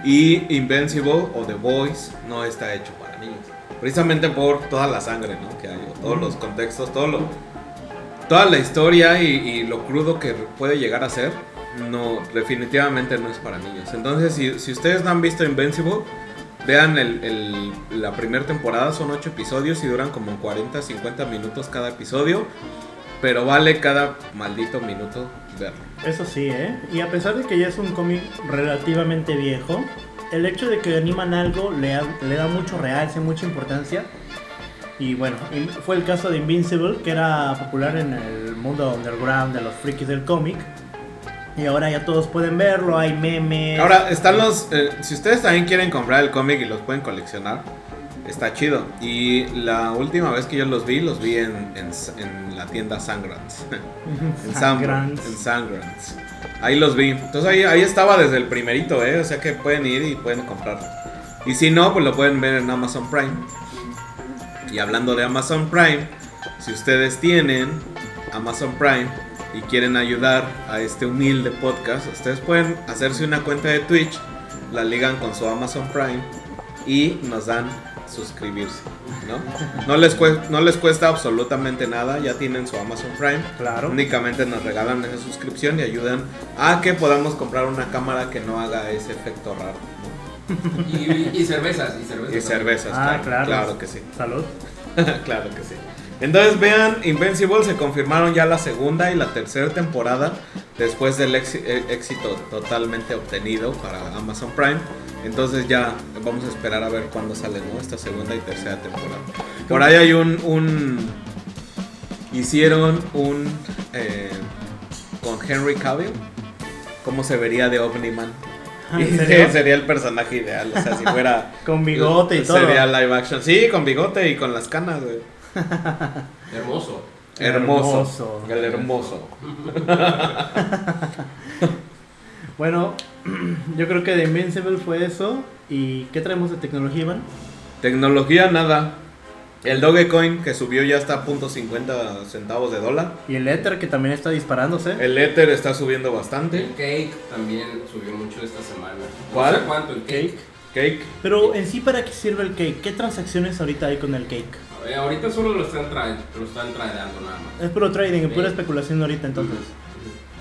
Y Invincible o The Voice no está hecho para niños. Precisamente por toda la sangre ¿no? que hay, todos los contextos, todo lo, toda la historia y, y lo crudo que puede llegar a ser, no, definitivamente no es para niños. Entonces, si, si ustedes no han visto Invincible, vean el, el- la primera temporada, son 8 episodios y duran como 40, 50 minutos cada episodio, pero vale cada maldito minuto Eso sí, ¿eh? Y a pesar de que ya es un cómic relativamente viejo, el hecho de que animan algo le, da- le da mucho realce, mucha importancia. Y bueno, fue el caso de Invincible, que era popular en el mundo underground de los frikis del cómic. Y ahora ya todos pueden verlo, hay memes. Ahora, están los. eh, si ustedes también quieren comprar el cómic y los pueden coleccionar, está chido. Y la última vez que yo los vi, los vi en, en, en la tienda Sangrants. <laughs> en Sangrants. Sangrants. En Sangrants. Ahí los vi. Entonces ahí, ahí estaba desde el primerito, ¿eh? O sea que pueden ir y pueden comprarlo. Y si no, pues lo pueden ver en Amazon Prime. Y hablando de Amazon Prime, si ustedes tienen Amazon Prime y quieren ayudar a este humilde podcast, ustedes pueden hacerse una cuenta de Twitch, la ligan con su Amazon Prime y nos dan suscribirse, ¿no? No les, cuesta, no les cuesta absolutamente nada, ya tienen su Amazon Prime. Claro. Únicamente nos regalan esa suscripción y ayudan a que podamos comprar una cámara que no haga ese efecto raro. ¿no? Y, y cervezas, y cervezas. Y cervezas, Ah, claro, claro. claro que sí. Salud. <laughs> claro que sí. Entonces vean, Invincible se confirmaron ya la segunda y la tercera temporada después del eh, éxito totalmente obtenido para Amazon Prime. Entonces ya vamos a esperar a ver cuándo sale ¿no? esta segunda y tercera temporada. Por ahí hay un... un hicieron un... eh, con Henry Cavill. ¿Cómo se vería de Omni-Man? Ah, <laughs> sería el personaje ideal, o sea, si fuera... <laughs> Con bigote y todo. Sería live action. Sí, con bigote y con las canas, güey. <laughs> Hermoso. Hermoso. Hermoso. El hermoso. Bueno, <clears throat> yo creo que de Invincible fue eso. ¿Y qué traemos de tecnología, Iván? Tecnología, nada. El Dogecoin que subió ya está a punto .50 centavos de dólar. Y el Ether que también está disparándose. El Ether está subiendo bastante. El cake también subió mucho esta semana. ¿Cuál? No sé cuánto el cake. Cake. Cake. Pero en sí, ¿para qué sirve el cake? ¿Qué transacciones ahorita hay con el cake? A ver, ahorita solo lo están, tra lo están tradeando nada más. Es puro trading, pura Sí. especulación ahorita entonces.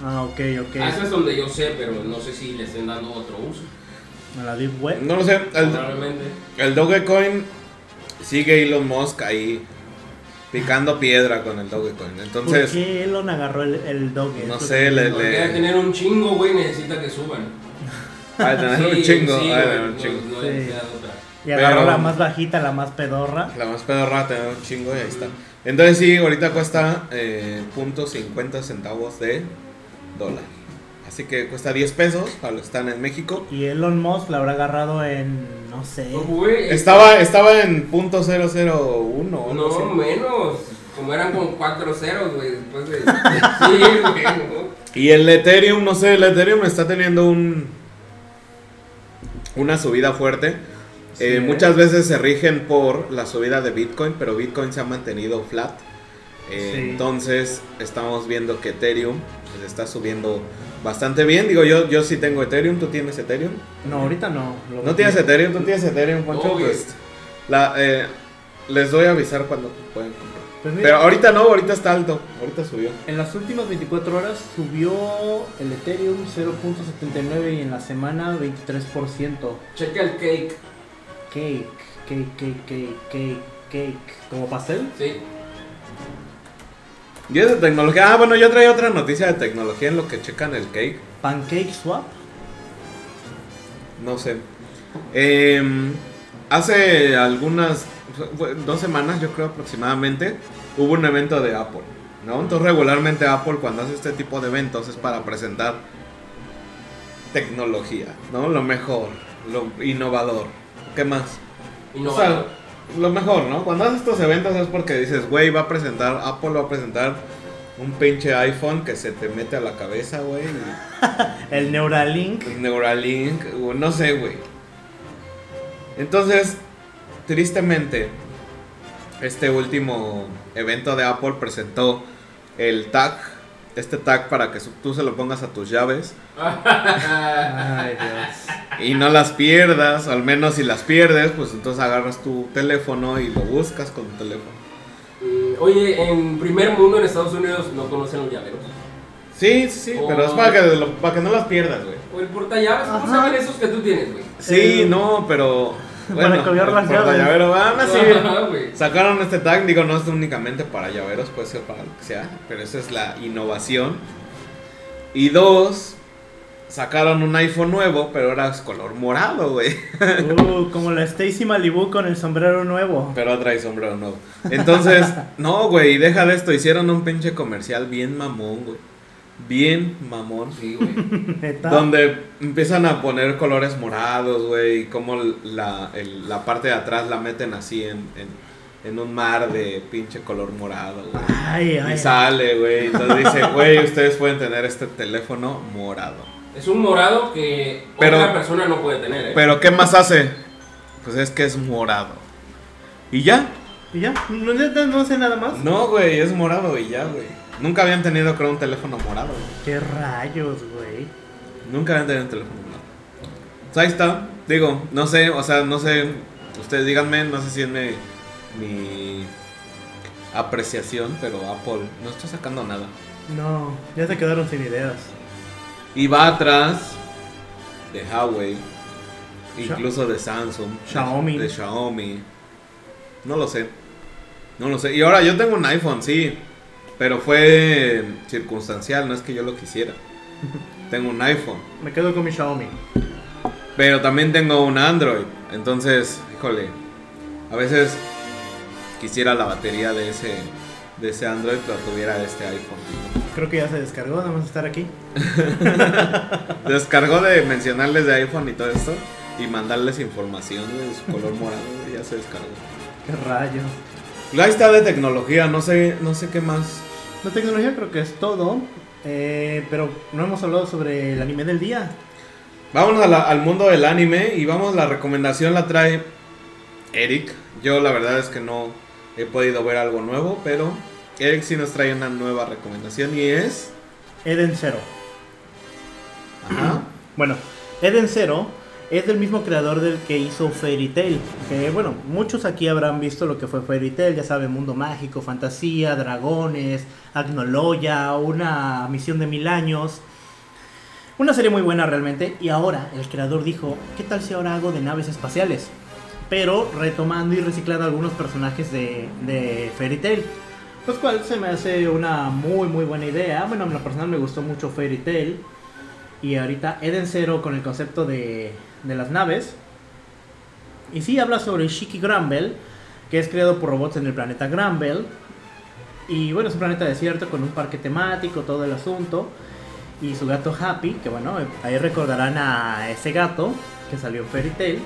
Ah, ok, ok. Ah, eso es donde yo sé, pero no sé si le estén dando otro uso. A la Deep Web. No lo sé. El, Probablemente. el Dogecoin sigue Elon Musk ahí picando piedra con el Dogecoin. ¿Por Entonces, qué Elon agarró el, el Doge? No sé, que- le- Porque debe tener un chingo, güey, necesita que suban. ay, tener un Sí, chingo. sí, tener un no- chingo. no Sí. le queda otra. Y agarró Pero- la más bajita, la más pedorra. La más pedorra tener un chingo y ahí está. Entonces sí, ahorita cuesta eh, punto .50 centavos de dólar. Así que cuesta 10 pesos para los que están en México. Y Elon Musk la habrá agarrado en, no sé. No, güey, Estaba, estaba en punto .001 o algo No, así. menos. Como eran como 4 ceros, güey, después de... Sí, <laughs> güey, ¿no? Y el Ethereum, no sé, el Ethereum está teniendo un una subida fuerte. Sí, Eh, ¿eh? muchas veces se rigen por la subida de Bitcoin, pero Bitcoin se ha mantenido flat. Eh, Sí. Entonces estamos viendo que Ethereum pues, está subiendo bastante bien. Digo, yo, yo sí tengo Ethereum, ¿tú tienes Ethereum? No, ahorita no. Lo ¿No tienes Ethereum? ¿Tú tienes Ethereum, Poncho? Pues, la, eh, les doy a avisar cuando pueden comprar. Pues mira, Pero ahorita no, ahorita está alto. Ahorita subió. En las últimas 24 horas subió el Ethereum 0.79 y en la semana 23%. Checa el cake. Cake, cake, cake, cake, cake, cake. ¿Como pastel? Sí. Y es de tecnología. Ah, bueno, yo traía otra noticia de tecnología en lo que checan el cake. Pancake Swap. No sé. Em, hace algunas, dos semanas, yo creo aproximadamente, hubo un evento de Apple. ¿no? Entonces, regularmente Apple, cuando hace este tipo de eventos, es para presentar tecnología, ¿no? Lo mejor, lo innovador. ¿Qué más? O sea, Innovador. Lo mejor, ¿no? Cuando haces estos eventos es porque dices, güey, va a presentar, Apple va a presentar un pinche iPhone que se te mete a la cabeza, güey. <laughs> El Neuralink. el Neuralink, o no sé, güey. Entonces, tristemente, este último evento de Apple presentó el tag, este tag para que tú se lo pongas a tus llaves Ay, Dios. y no las pierdas, al menos si las pierdes, pues entonces agarras tu teléfono y lo buscas con tu teléfono. Mm, Oye, en primer mundo en Estados Unidos no conocen los llaveros. Sí, sí, sí, pero es para que, lo- para que no las pierdas, güey. O el portallaves, ¿cómo saben esos que tú tienes, güey? Sí, El- no, pero... <laughs> Para colgar las llaves. Van güey. Sacaron este tag, digo, no es únicamente para llaveros, puede ser para lo que sea, pero esa es la innovación. Y dos, sacaron un iPhone nuevo, pero ahora es color morado, güey. Uh, como la Stacy Malibu con el sombrero nuevo. Pero trae sombrero nuevo. Entonces, <laughs> no, güey, deja de esto. Hicieron un pinche comercial bien mamón, güey. Bien mamón. Sí, güey. <laughs> Donde empiezan a poner colores morados, güey, y como la, el- la parte de atrás la meten así en, en, en un mar de pinche color morado, güey. Ay, ay. Y sale, güey. Entonces dice, <laughs> güey, ustedes pueden tener este teléfono morado. Es un morado que Pero- otra persona no puede tener, ¿eh? Pero, ¿qué más hace? Pues es que es morado. ¿Y ya? ¿Y ya? No, neta, no sé nada más. No, güey, es morado y ya, güey. Nunca habían tenido, creo, un teléfono morado, güey. ¿Qué rayos, güey? Nunca habían tenido un teléfono morado. Pues ahí está. Digo, no sé, o sea, no sé. Ustedes díganme, no sé si es mi, mi apreciación, pero Apple no está sacando nada. No, ya se quedaron sin ideas. Y va atrás de Huawei, incluso de Samsung, Xiaomi. de Xiaomi. No lo sé. No lo sé. Y ahora yo tengo un iPhone, sí. Pero fue circunstancial, no es que yo lo quisiera. <laughs> Tengo un iPhone. Me quedo con mi Xiaomi. Pero también tengo un Android. Entonces, híjole. A veces quisiera la batería de ese, de ese Android, pero tuviera este iPhone. Creo que ya se descargó, nada más estar aquí. <laughs> Descargó de mencionarles de iPhone y todo esto. Y mandarles información de su color morado. Ya se descargó. Qué rayos. Ahí está de tecnología, no sé, no sé qué más. La tecnología creo que es todo. eh, pero no hemos hablado sobre el anime del día. Vámonos a la- al mundo del anime y vamos, la recomendación la trae Eric. Yo la verdad es que no he podido ver algo nuevo, pero Eric sí nos trae una nueva recomendación y es... Eden Zero. Ajá. Bueno, Eden Zero es del mismo creador del que hizo Fairy Tail. Que bueno, muchos aquí habrán visto lo que fue Fairy Tail, ya saben, mundo mágico, fantasía, dragones, Agnoloya, una misión de mil años. Una serie muy buena realmente. Y ahora el creador dijo, ¿qué tal si ahora hago de naves espaciales? Pero retomando y reciclando algunos personajes de, de Fairy Tail. Pues cual se me hace una muy muy buena idea. Bueno, en lo personal me gustó mucho Fairy Tail. Y ahorita Eden Zero con el concepto de, de las naves. Y sí habla sobre Shiki Granbel, que es creado por robots en el planeta Granbel. Y bueno, es un planeta desierto con un parque temático, todo el asunto. y su gato Happy, que bueno, ahí recordarán a ese gato que salió en Fairy Tail.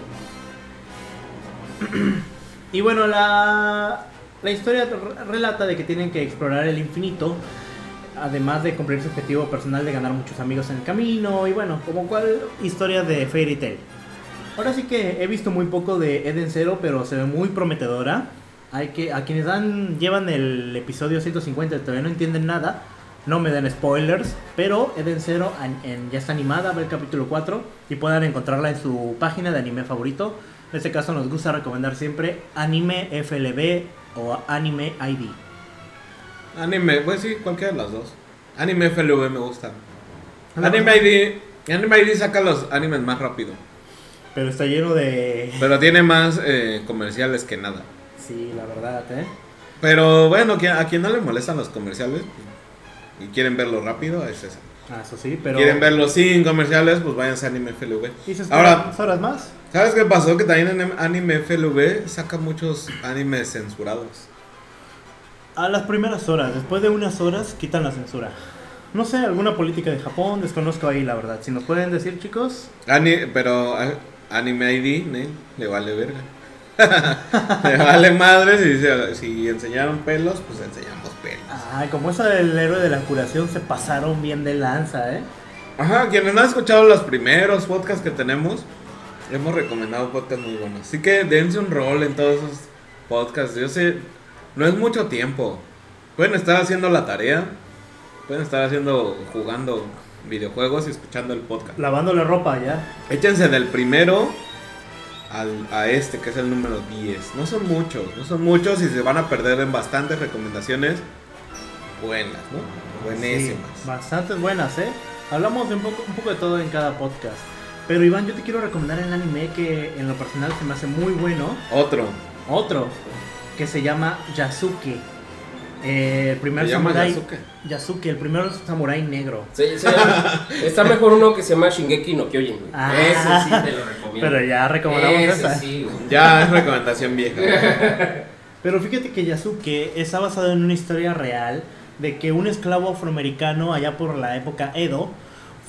<clears throat> y bueno, la, la historia re- relata de que tienen que explorar el infinito, además de cumplir su objetivo personal de ganar muchos amigos en el camino, y bueno, como cual historia de Fairy Tail. Ahora sí que he visto muy poco de Eden Zero, pero se ve muy prometedora. Hay que, a quienes dan, llevan el episodio 150 y todavía no entienden nada, no me den spoilers, pero Eden Zero en- en- ya está animada, ve el capítulo 4 y puedan encontrarla en su página de anime favorito. En este caso nos gusta recomendar siempre Anime FLB o Anime ID. Anime, pues sí, cualquiera de las dos. Anime FLV me gustan. Anime ID, Anime ID saca los animes más rápido. Pero está lleno de... Pero tiene más eh, comerciales que nada. Sí, la verdad, ¿eh? Pero bueno, a quien no le molestan los comerciales y quieren verlo rápido, es ese. Ah, eso sí, pero... Quieren verlo sin comerciales, pues váyanse a Anime FLV. ¿Y Ahora- horas más? ¿Sabes qué pasó? Que también en Anime FLV saca muchos animes censurados. A las primeras horas, después de unas horas quitan la censura. No sé, alguna política de Japón, desconozco ahí la verdad. Si nos pueden decir chicos, Ani- pero a- Anime ID, ¿ne? le vale verga. <laughs> le vale madre si, si enseñaron pelos, pues enseñamos pelos. ay, como esa del héroe de la curación se pasaron bien de lanza, ¿eh? Ajá, quienes no han escuchado los primeros podcasts que tenemos, hemos recomendado podcasts muy buenos. Así que dense un rol en todos esos podcasts. Yo sé, no es mucho tiempo. Pueden estar haciendo la tarea, pueden estar haciendo, jugando videojuegos y escuchando el podcast. Lavando la ropa ya. Échense del primero al, a este, que es el número 10. No son muchos, no son muchos y se van a perder en bastantes recomendaciones buenas, ¿no? Buenísimas. Sí, bastantes buenas, ¿eh? Hablamos de un poco, un poco de todo en cada podcast. Pero Iván, yo te quiero recomendar el anime que en lo personal se me hace muy bueno. Otro. Otro, que se llama Yasuke. Eh, el primer ¿Se llama samurái. Yasuke? Yasuke, el primer samurái negro. Está mejor uno que se llama Shingeki no Kyojin, güey. Ah. Ese sí te lo recomiendo. Pero ya recomendamos Ese esa. sí. Ya es recomendación vieja. <laughs> Pero fíjate que Yasuke está basado en una historia real de que un esclavo afroamericano allá por la época Edo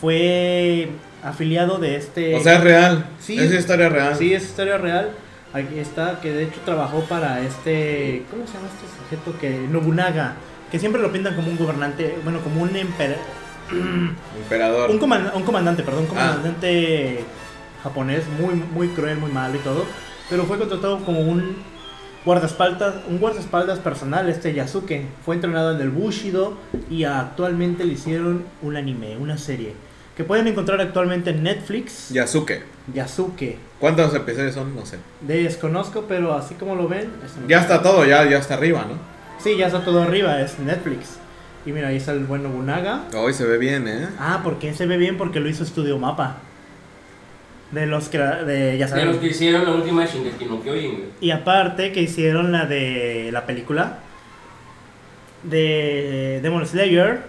fue afiliado de este... O sea, es real. Sí. es historia real. Sí, es historia real. Aquí está, que de hecho trabajó para este... ¿Cómo se llama este sujeto? Que Nobunaga. Que siempre lo pintan como un gobernante, bueno, como un emperador. <clears throat> Emperador. Un, coman- un comandante, perdón, un Ah. comandante japonés muy, muy cruel, muy malo y todo. Pero fue contratado como un guardaespaldas, un guardaespaldas personal, este Yasuke. Fue entrenado en el Bushido y actualmente le hicieron un anime, una serie. Que pueden encontrar actualmente en Netflix. Yasuke. Yasuke. ¿Cuántos episodios son? No sé. Desconozco, pero así como lo ven. es- Ya está todo, ya, ya está arriba, ¿no? Sí, ya está todo arriba, es Netflix. Y mira, ahí está el buen Nobunaga. Hoy se ve bien, ¿eh? Ah, porque se ve bien porque lo hizo Studio Mapa. De los que de ya De saben. los que hicieron la última Shingeki no Kyojin. Y aparte que hicieron la de la película de Demon Slayer.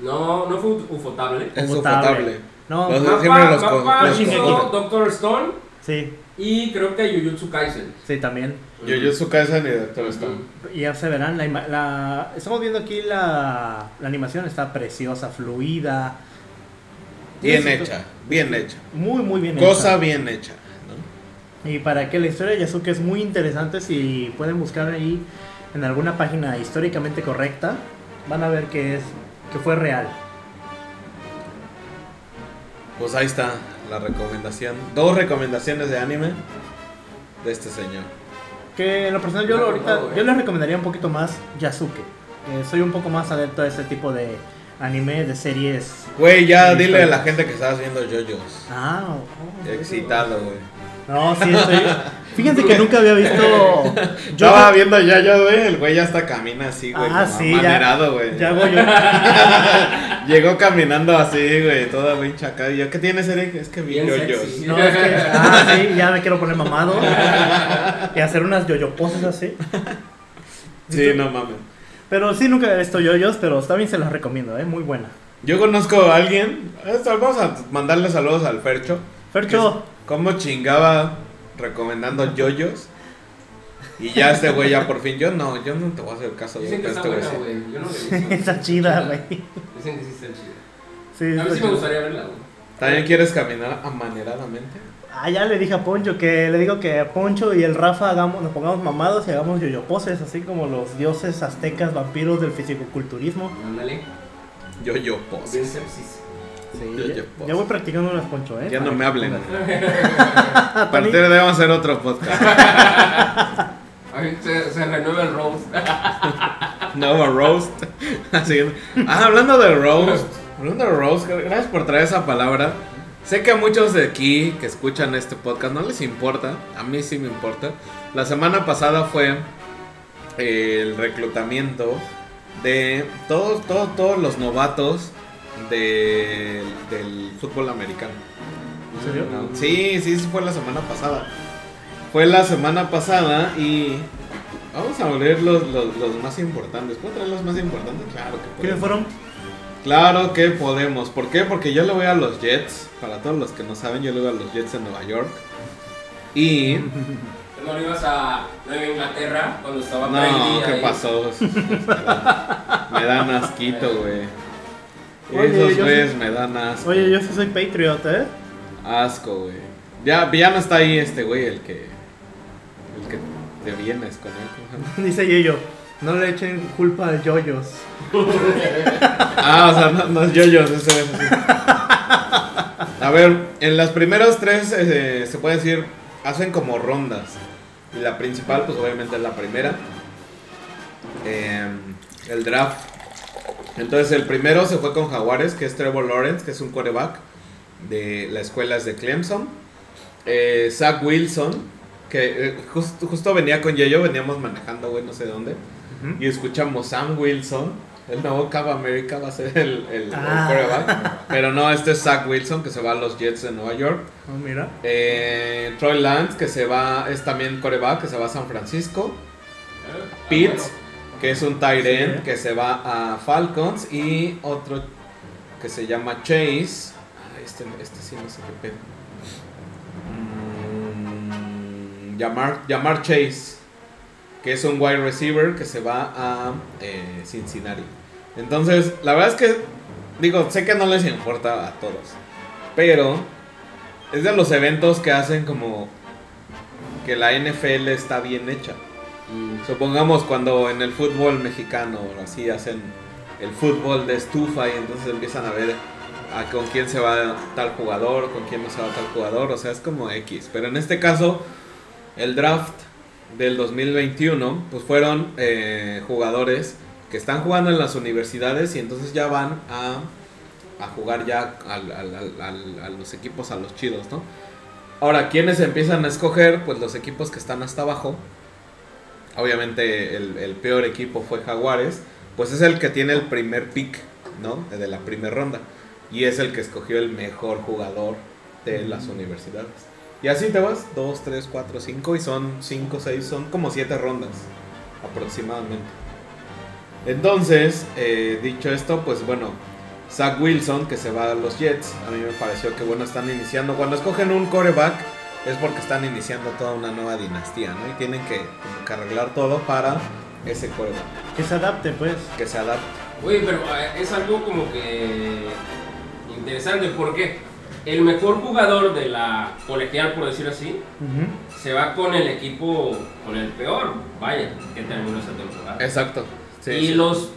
No, no fue ufotable. Es Ufotable. ufotable. No, hizo Shingeki. Doctor Stone sí, y creo que Jujutsu Kaisen. sí también. Jujutsu Kaisen y Doctor Stone. Y ya se verán la, ima- la- estamos viendo aquí la, la animación está preciosa, fluida. Bien hecha, bien hecha. Muy muy bien Cosa hecha. bien hecha, ¿no? Y para que la historia de Yasuke es muy interesante, si pueden buscar ahí en alguna página históricamente correcta, van a ver que es que fue real. Pues ahí está la recomendación. Dos recomendaciones de anime de este señor. Que en lo personal yo acuerdo, ahorita güey. yo les recomendaría un poquito más Yasuke. Eh, soy un poco más adepto a ese tipo de anime, de series. Güey, ya dile a la gente que estabas viendo JoJo's. Ah, oh, Excitado, güey. No, sí estoy. Fíjense que nunca había visto. <laughs> Yo Estaba viendo JoJo, güey. El güey ya hasta camina así, güey. Ah, como sí, ya- amanerado, güey. ya hago yo. <laughs> Llegó caminando así, güey. Toda pinche acá. Y yo, ¿qué tienes, Eric? Es que vi sexy. <laughs> No, es que, ah, sí, ya me quiero poner mamado. Y hacer unas yoyo poses así. Sí, no mames. Pero sí, nunca he visto yoyos, pero también se las recomiendo, ¿eh? Muy buena. Yo conozco a alguien. Vamos a mandarle saludos al Fercho. Fercho, ¿Cómo chingaba recomendando JoJo's? Y ya este güey, ya por fin. Yo no, yo no te voy a hacer caso. Dicen que güey, está este buena, güey. Yo no visto. está chida, güey. Dicen que sí está chida. Sí, A mí sí me gustaría verla, güey. ¿También quieres caminar amaneradamente? Ah, ya le dije a Poncho que le digo que Poncho y el Rafa hagamos, nos pongamos mamados y hagamos yoyoposes, así como los dioses aztecas vampiros del fisicoculturismo. Ándale. Yo, Sí, Yo- ya, yo ya voy practicando unas Poncho, ¿eh? Ya no me hablen. <laughs> A partir de ahí vamos a hacer otro podcast. <laughs> Ay, se, se renueva el roast. <laughs> Nuevo roast. Así. Ah, hablando de roast. Hablando de roast, gracias por traer esa palabra. Sé que a muchos de aquí que escuchan este podcast no les importa. A mí sí me importa. La semana pasada fue el reclutamiento de todos, todos, todos los novatos de- del fútbol americano. ¿En serio? No, Sí, sí, sí fue la semana pasada. Fue la semana pasada y vamos a ver los, los, los más importantes. ¿Puedo traer los más importantes? Claro que ¿Quiénes podemos. fueron? Claro que podemos. ¿Por qué? Porque yo le voy a los Jets. Para todos los que no saben, yo le voy a los Jets en Nueva York. Y... ¿No ibas a Nueva Inglaterra cuando estaba No, ¿qué ahí? pasó? <laughs> me dan asquito, güey. Oye, Esos güeyes me dan asco. Oye, yo sí soy Patriot, ¿eh? Asco, güey. Ya, ya no está ahí este güey, el que. El que te vienes con él. <laughs> Dice Yeyo, no le echen culpa al Yoyos. <laughs> Ah, o sea, no, no es yoyos, ese es. A ver, en las primeras tres eh, se puede decir, hacen como rondas. Y la principal, pues obviamente es la primera. Eh, el draft. Entonces el primero se fue con Jaguares, que es Trevor Lawrence, que es un quarterback de la escuela es de Clemson. Eh, Zach Wilson, que eh, just- justo venía con Yeyo, veníamos manejando, güey, no sé dónde. Y escuchamos Sam Wilson, el nuevo Cabo América va a ser el, el, el Ah. quarterback. Pero no, este es Zach Wilson, que se va a los Jets de Nueva York. Oh, mira. Eh, Troy Lance, que se va, es también quarterback, que se va a San Francisco. Ah, Pitts. Que es un tight end, Sí. que se va a Falcons. Y otro que se llama Chase. Ah, este, este sí no sé qué pedo. Mm, Jamar, Jamar Chase, que es un wide receiver que se va a eh, Cincinnati. Entonces, la verdad es que, digo, sé que no les importa a todos, pero es de los eventos que hacen como que la NFL está bien hecha. Supongamos cuando en el fútbol mexicano así hacen el fútbol de estufa y entonces empiezan a ver con quién se va tal jugador, con quién no se va tal jugador, o sea, es como X. Pero en este caso, el draft del 2021, pues fueron eh, jugadores que están jugando en las universidades y entonces ya van a, jugar ya a los equipos, a los chidos, ¿no? Ahora, ¿quiénes empiezan a escoger? Pues los equipos que están hasta abajo. Obviamente el, el peor equipo fue Jaguares, pues es el que tiene el primer pick, ¿no? De la primera ronda. Y es el que escogió el mejor jugador de las universidades. Y así te vas, 2, 3, 4, 5 y son 5, 6, son como 7 rondas aproximadamente. Entonces, eh, dicho esto, pues bueno, Zach Wilson que se va a los Jets, a mí me pareció que bueno, están iniciando, cuando escogen un coreback es porque están iniciando toda una nueva dinastía, ¿no? Y tienen que, como que arreglar todo para ese coreback, Que se adapte, pues. que se adapte. Oye, pero eh, es algo como que interesante porque el mejor jugador de la colegial, por decir así, se va con el equipo, con el peor, vaya, que terminó esa temporada. Exacto. Sí, y sí. los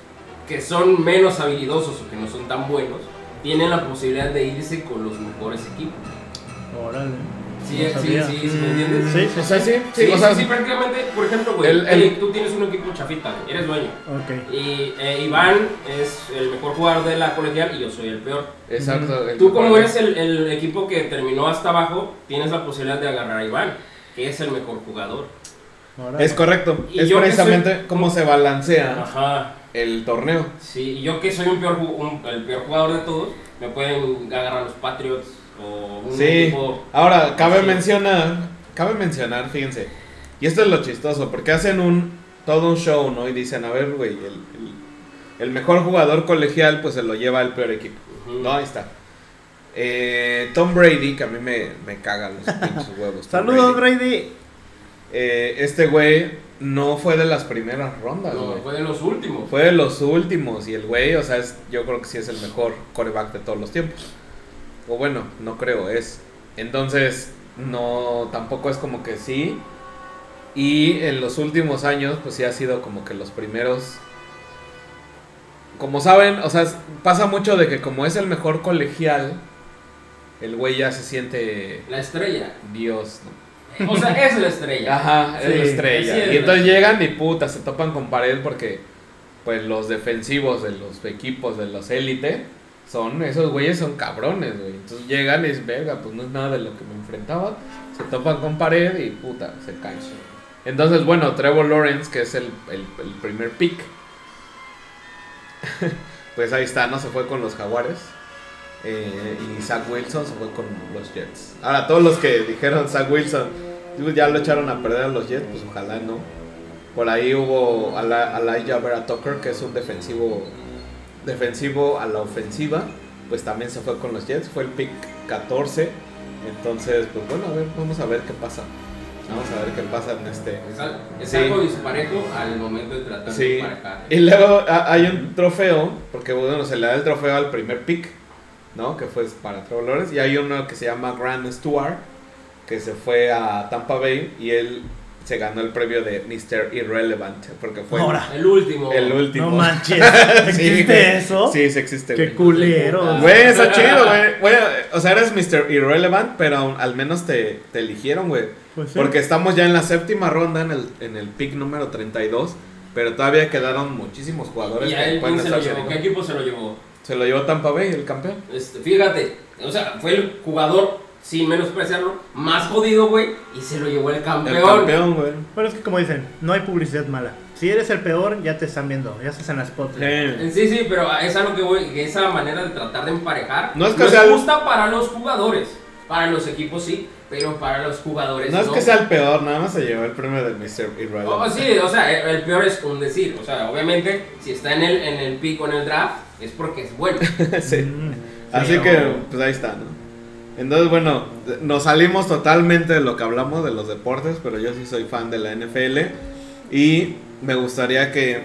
que son menos habilidosos o que no son tan buenos, tienen la posibilidad de irse con los mejores equipos. Órale. Sí, No sí, sabía. sí, sí, ¿me entiendes? Sí, sí, O sea, sí, sí, Sí, o sea, sí, sí, prácticamente, por ejemplo, güey, El- el- eh, tú tienes un equipo chafita, güey, eres dueño. Ok. Y eh, Iván es el mejor jugador de la colegial y yo soy el peor. Exacto. el Tú como eres el, el equipo que terminó hasta abajo, tienes la posibilidad de agarrar a Iván, que es el mejor jugador. Órale. Es correcto. Y es precisamente soy- cómo se balancea Ajá. el torneo. Sí, y yo que soy un peor, un- el peor jugador de todos, me pueden agarrar los Patriots o un Sí. Ahora, cabe mencionar, cabe mencionar, fíjense, y esto es lo chistoso, porque hacen un, todo un show, ¿no? Y dicen, a ver, güey, el, el- el mejor jugador colegial, pues se lo lleva el peor equipo. No, ahí está. Eh, Tom Brady, que a mí me, me cagan los <laughs> pinches huevos. Saludos, Brady. Eh, este güey no fue de las primeras rondas, No, güey. fue de los últimos. Fue de los últimos y el güey, o sea, es, yo creo que sí es el mejor coreback de todos los tiempos. O bueno, no creo, es. Entonces, no, tampoco es como que sí. Y en los últimos años, pues sí ha sido como que los primeros... Como saben, o sea, pasa mucho de que como es el mejor colegial, el güey ya se siente La estrella. Dios, ¿no? O sea, es la estrella. Ajá, es Sí, la estrella. sí, es y entonces llegan y puta, se topan con pared porque pues los defensivos de los equipos de los élite son, esos güeyes son cabrones, güey. Entonces llegan y es verga, pues no es nada de lo que me enfrentaba. Se topan con pared y puta, se caen. Entonces, bueno, Trevor Lawrence, que es el, el, primer pick, <laughs> pues ahí está, ¿no? Se fue con los Jaguares. Eh, y Zach Wilson se fue con los Jets. Ahora, todos los que dijeron Zach Wilson pues, ya lo echaron a perder a los Jets, pues ojalá no. Por ahí hubo a la, Vera Tucker, que es un defensivo defensivo a la ofensiva, pues también se fue con los Jets, fue el pick 14. Entonces, pues bueno, a ver, vamos a ver qué pasa. Vamos a ver qué pasa en este. Es, al- es Sí. algo disparejo al momento de tratar Sí. de emparejar. Y luego a- hay un trofeo, porque bueno, se le da el trofeo al primer pick, ¿no? Que fue para Trevor. Y hay uno que se llama Grant Stewart, que se fue a Tampa Bay y él se ganó el premio de Mr. Irrelevant, porque fue Ahora. El último. el último. No manches. <laughs> ¿Existe eso? Sí, sí existe. Qué güey. culero. Güey, está chido, <laughs> güey. O sea, eres Mr. Irrelevant, pero al menos te, te eligieron, güey. Pues sí. Porque estamos ya en la séptima ronda, en el, en el pick número 32. Pero todavía quedaron muchísimos jugadores ¿Y a que él pueden se lo llevó? ¿Qué equipo se lo llevó? Se lo llevó Tampa Bay, el campeón. Este, fíjate, o sea, fue el jugador, sin menospreciarlo, más jodido, güey, y se lo llevó el campeón. El campeón, güey. Pero es que como dicen, no hay publicidad mala. Si eres el peor, ya te están viendo, ya estás en la spotlight. Eh, Sí, sí, pero es a lo que voy, que esa manera de tratar de emparejar No es que sea el- justa para los jugadores. Para los equipos sí, pero para los jugadores No no. es que sea el peor, nada más se llevó el premio del Mr. Oh, Irrelevant. sí, o sea, el, el peor es un decir. O sea, obviamente, si está en el, en el pico, en el draft, es porque es bueno. <laughs> sí. Mm. Así Pero- que, pues ahí está, ¿no? Entonces, bueno, nos salimos totalmente de lo que hablamos de los deportes, pero yo sí soy fan de la NFL y me gustaría que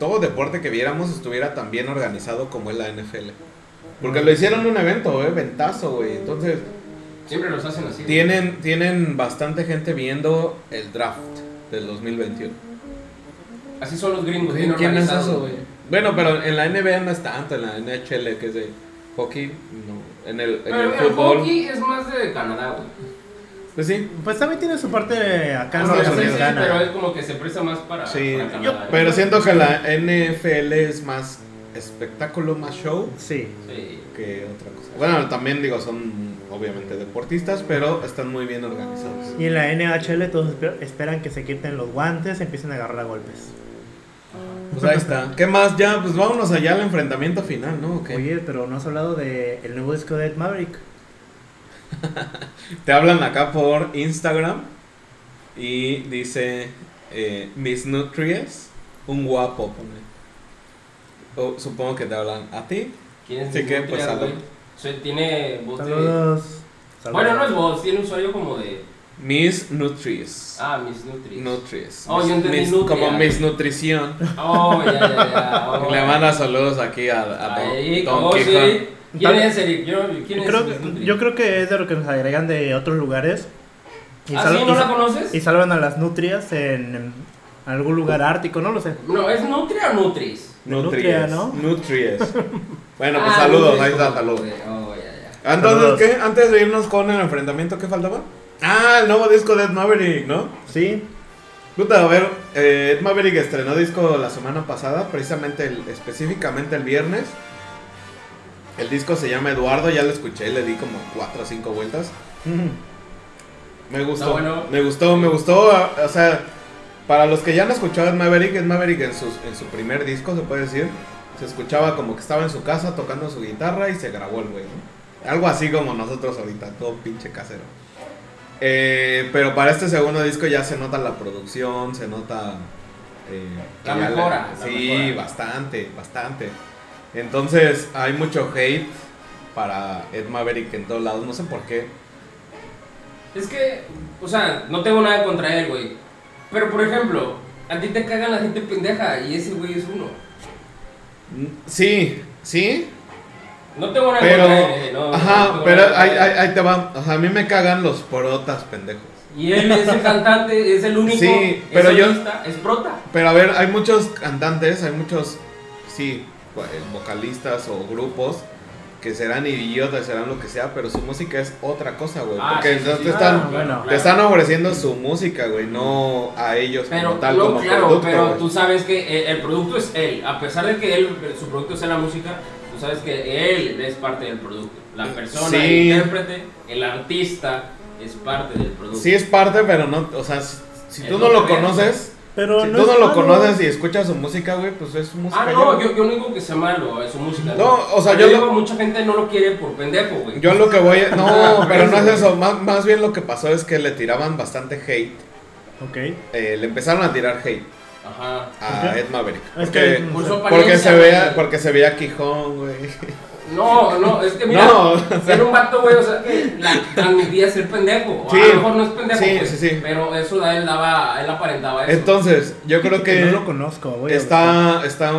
todo deporte que viéramos estuviera tan bien organizado como es la NFL. Porque lo hicieron un evento, eh, ventazo, güey. Entonces, Siempre los hacen así. tienen, tienen bastante gente viendo el draft del 2021. Así son los gringos, ¿Quién, bien quién es organizados. eso, güey? Bueno, pero en la NBA no es tanto, en la NHL que es de hockey, no. En el, en Pero el el fútbol, hockey es más de Canadá, güey. pues sí. Pues también tiene su parte acá Ah, Sí, sí, sí, pero es como que se presta más para, Sí, para Canadá. ¿eh? pero siento que la NFL es más espectáculo, más show Sí. Sí. que otra cosa. Bueno, también digo, son obviamente deportistas, pero están muy bien organizados. Y en la NHL todos esper- esperan que se quiten los guantes y empiecen a agarrar a golpes. Pues ahí está. ¿Qué más? Ya, pues vámonos allá al enfrentamiento final, ¿no? Ok. Oye, pero no has hablado de el nuevo disco de Ed Maverick. <laughs> Te hablan acá por Instagram y dice eh, Miss Nutries, un guapo, pone. Supongo que te hablan a ti. ¿Quién es Sí, Miss que, Nutria, pues, tiene voz de... Saludos. Bueno, no es voz, tiene un usuario como de... Miss Nutries. Ah, Miss Nutri. Nutries. Oh, yo entendí Miss- nutria. Como Miss Nutrición. Oh, ya, ya, ya. <laughs> oh. Le manda saludos aquí a, a Don, Don oh, sí. Quijote. ¿Quién es Eric? Yo, ¿Quién es Creo Miss que- yo creo que es de lo que nos agregan de otros lugares. Y, ¿Ah, sí? y ¿No la sal- conoces? y salvan a las nutrias en, en algún lugar ártico, no lo sé. No, ¿es Nutria o Nutris? Nutria, Nutries. ¿no? Nutries. Bueno, pues Ah, saludos, ahí está, saludos. Oh, ya, ya. Entonces, Saludos. ¿qué? Antes de irnos con el enfrentamiento, ¿qué faltaba? Ah, el nuevo disco de Ed Maverick, ¿no? Sí, Puta, a ver, eh, Ed Maverick estrenó disco la semana pasada, precisamente el- específicamente el viernes. El disco se llama Eduardo, ya lo escuché, le di como 4 o 5 vueltas. Me gustó, bueno. me gustó, me gustó, o sea, para los que ya han escuchado Ed Maverick, Ed Maverick en, sus- en su primer disco, se puede decir, se escuchaba como que estaba en su casa tocando su guitarra y se grabó el güey, ¿no? Algo así como nosotros ahorita, todo pinche casero. Eh, pero para este segundo disco ya se nota la producción, se nota... eh, La mejora, la sí, mejora. bastante, bastante. Entonces hay mucho hate para Ed Maverick en todos lados, no sé por qué. Es que, o sea, no tengo nada contra él, güey. Pero por ejemplo, a ti te cagan la gente pendeja y ese güey es uno. Sí, sí, No tengo nada pero. contra él, eh, no, no Ajá, tengo pero nada ahí, contra él. ahí, ahí te va. O sea, a mí me cagan los porotas pendejos. Y él es el cantante, es el único. Sí, pero es yo- Es prota. Pero a ver, hay muchos cantantes, hay muchos, sí, eh, vocalistas o grupos que serán idiotas, serán lo que sea, pero su música es otra cosa, güey. Ah, porque sí, sí, entonces sí. te están, Ah, bueno. te están ofreciendo su música, güey, no a ellos Pero, como tal, no, como claro, producto, pero tú sabes que el, el producto es él. A pesar de que él, su producto sea la música, tú sabes que él es parte del producto. La persona, Sí. el intérprete, el artista es parte del producto. Sí es parte, pero no, o sea, si, si Es tú no lo es. conoces, Pero si no tú es no lo malo. conoces y escuchas su música, güey, pues es su música. Ah, no, yo, yo no digo que sea malo eh, su música. No, o sea, yo digo, lo- mucha gente no lo quiere por pendejo, güey. Yo lo que voy a... No, <laughs> pero no es eso. eso, más, más bien lo que pasó es que le tiraban bastante hate, Ok. eh, le empezaron a tirar hate. Ajá. a. Ed Maverick. Es Porque, que- se veía, güey. porque se veía Quijón, güey. No, no, es que mira, <laughs> No, o sea- era un vato, güey, o sea, que la transmitía ser pendejo. O Sí. a lo mejor no es pendejo, Sí, güey, sí, sí. pero eso él daba, él aparentaba eso. Entonces, yo creo que no lo conozco, buscar. está, está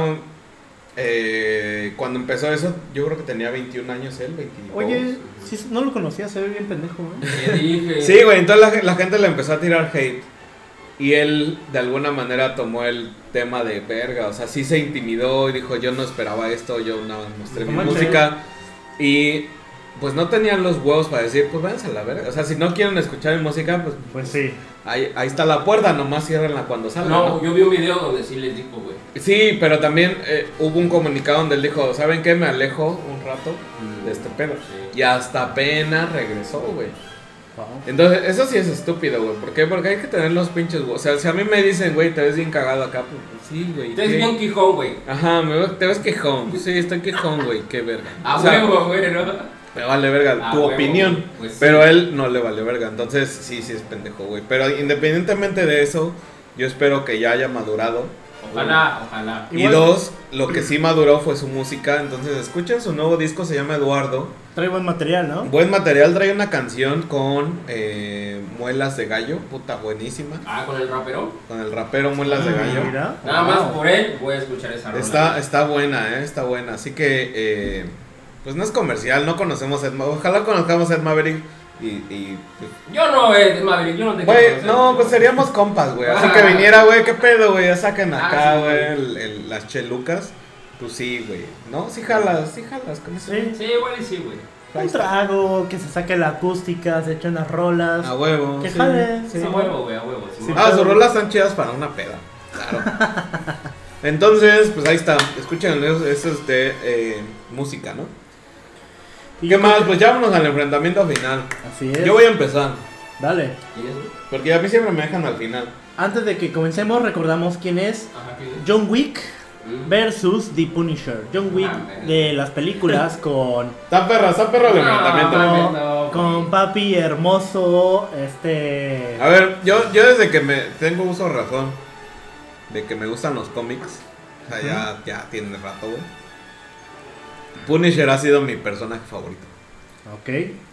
eh, cuando empezó eso, yo creo que tenía 21 años él, 22. Oye, sí, no lo conocía, se ve bien pendejo, ¿eh? Te dije. Sí, güey, entonces la, la gente le empezó a tirar hate. Y él de alguna manera tomó el tema de verga, o sea, sí se intimidó y dijo, yo no esperaba esto, yo nada más mostré No mi música. Y pues no tenían los huevos para decir, pues váyanse a la verga. O sea, si no quieren escuchar mi música, pues Pues sí. ahí, ahí está la puerta, nomás ciérrenla cuando salga. No, ¿no? yo vi un video donde sí les dijo, güey. Sí, pero también eh, hubo un comunicado donde él dijo, ¿saben qué? Me alejo un rato de este pedo. Sí. Y hasta apenas regresó, güey. Entonces, eso sí es estúpido, güey. ¿Por qué? Porque hay que tener los pinches, güey. O sea, si a mí me dicen, güey, te ves bien cagado acá, pues, pues, sí, güey. Te ves ¿qué? bien quijón, güey. Ajá, me veo- te ves quejón. Pues sí, estoy quejón, güey, qué verga. A huevo, güey, ¿no? Me vale verga A tu huevo, opinión. pues sí. Pero él no le vale verga. Entonces, sí, sí es pendejo, güey. Pero independientemente de eso, yo espero que ya haya madurado. Ojalá, ojalá. Y dos, lo que sí maduró fue su música. Entonces, escuchen su nuevo disco, se llama Eduardo. Trae buen material, ¿no? Buen material, trae una canción con eh, Muelas de Gallo, puta buenísima. Ah, con el rapero. Con el rapero Muelas de Gallo. Mira. Nada Wow. más por él voy a escuchar esa rola. Está, está buena, eh, está buena. Así que, eh, pues no es comercial, no conocemos a Ed Maverick. Ojalá conozcamos a Ed Maverick y... y pues, Yo no, eh, Maverick, yo no te Güey, quiero conocer, no, pues seríamos compas, güey. Así que viniera, güey, ¿qué pedo, güey? Ya saquen Ah, acá, sí, güey, güey. el- el- las chelucas. Pues sí, güey. ¿No? Sí jalas, sí jalas con eso. Sí. Sí, igual y sí, güey. Un trago, que se saque la acústica, se echen unas rolas. A huevo. Que sí, jale, sí. Sí, a huevo, güey, a huevo. sí, Sí, Ah, sus rolas están chidas para una peda. Claro. <laughs> Entonces, pues ahí está. Escuchen, eso eso es de eh, música, ¿no? Y ¿Qué más? Pues ya vámonos al enfrentamiento final. Así es. Yo voy a empezar. Dale. Porque a mí siempre me dejan al final. Antes de que comencemos, recordamos quién es. John Wick Mm. versus The Punisher. John Wick Ah, de las películas <laughs> con, Está perra, está perro el enfrentamiento. con, no, con güey. Papi Hermoso, este... A ver, yo, yo desde que me tengo uso razón de que me gustan los cómics, o sea, ya, ya tiene rato, güey. Punisher ha sido mi personaje favorito. Ok.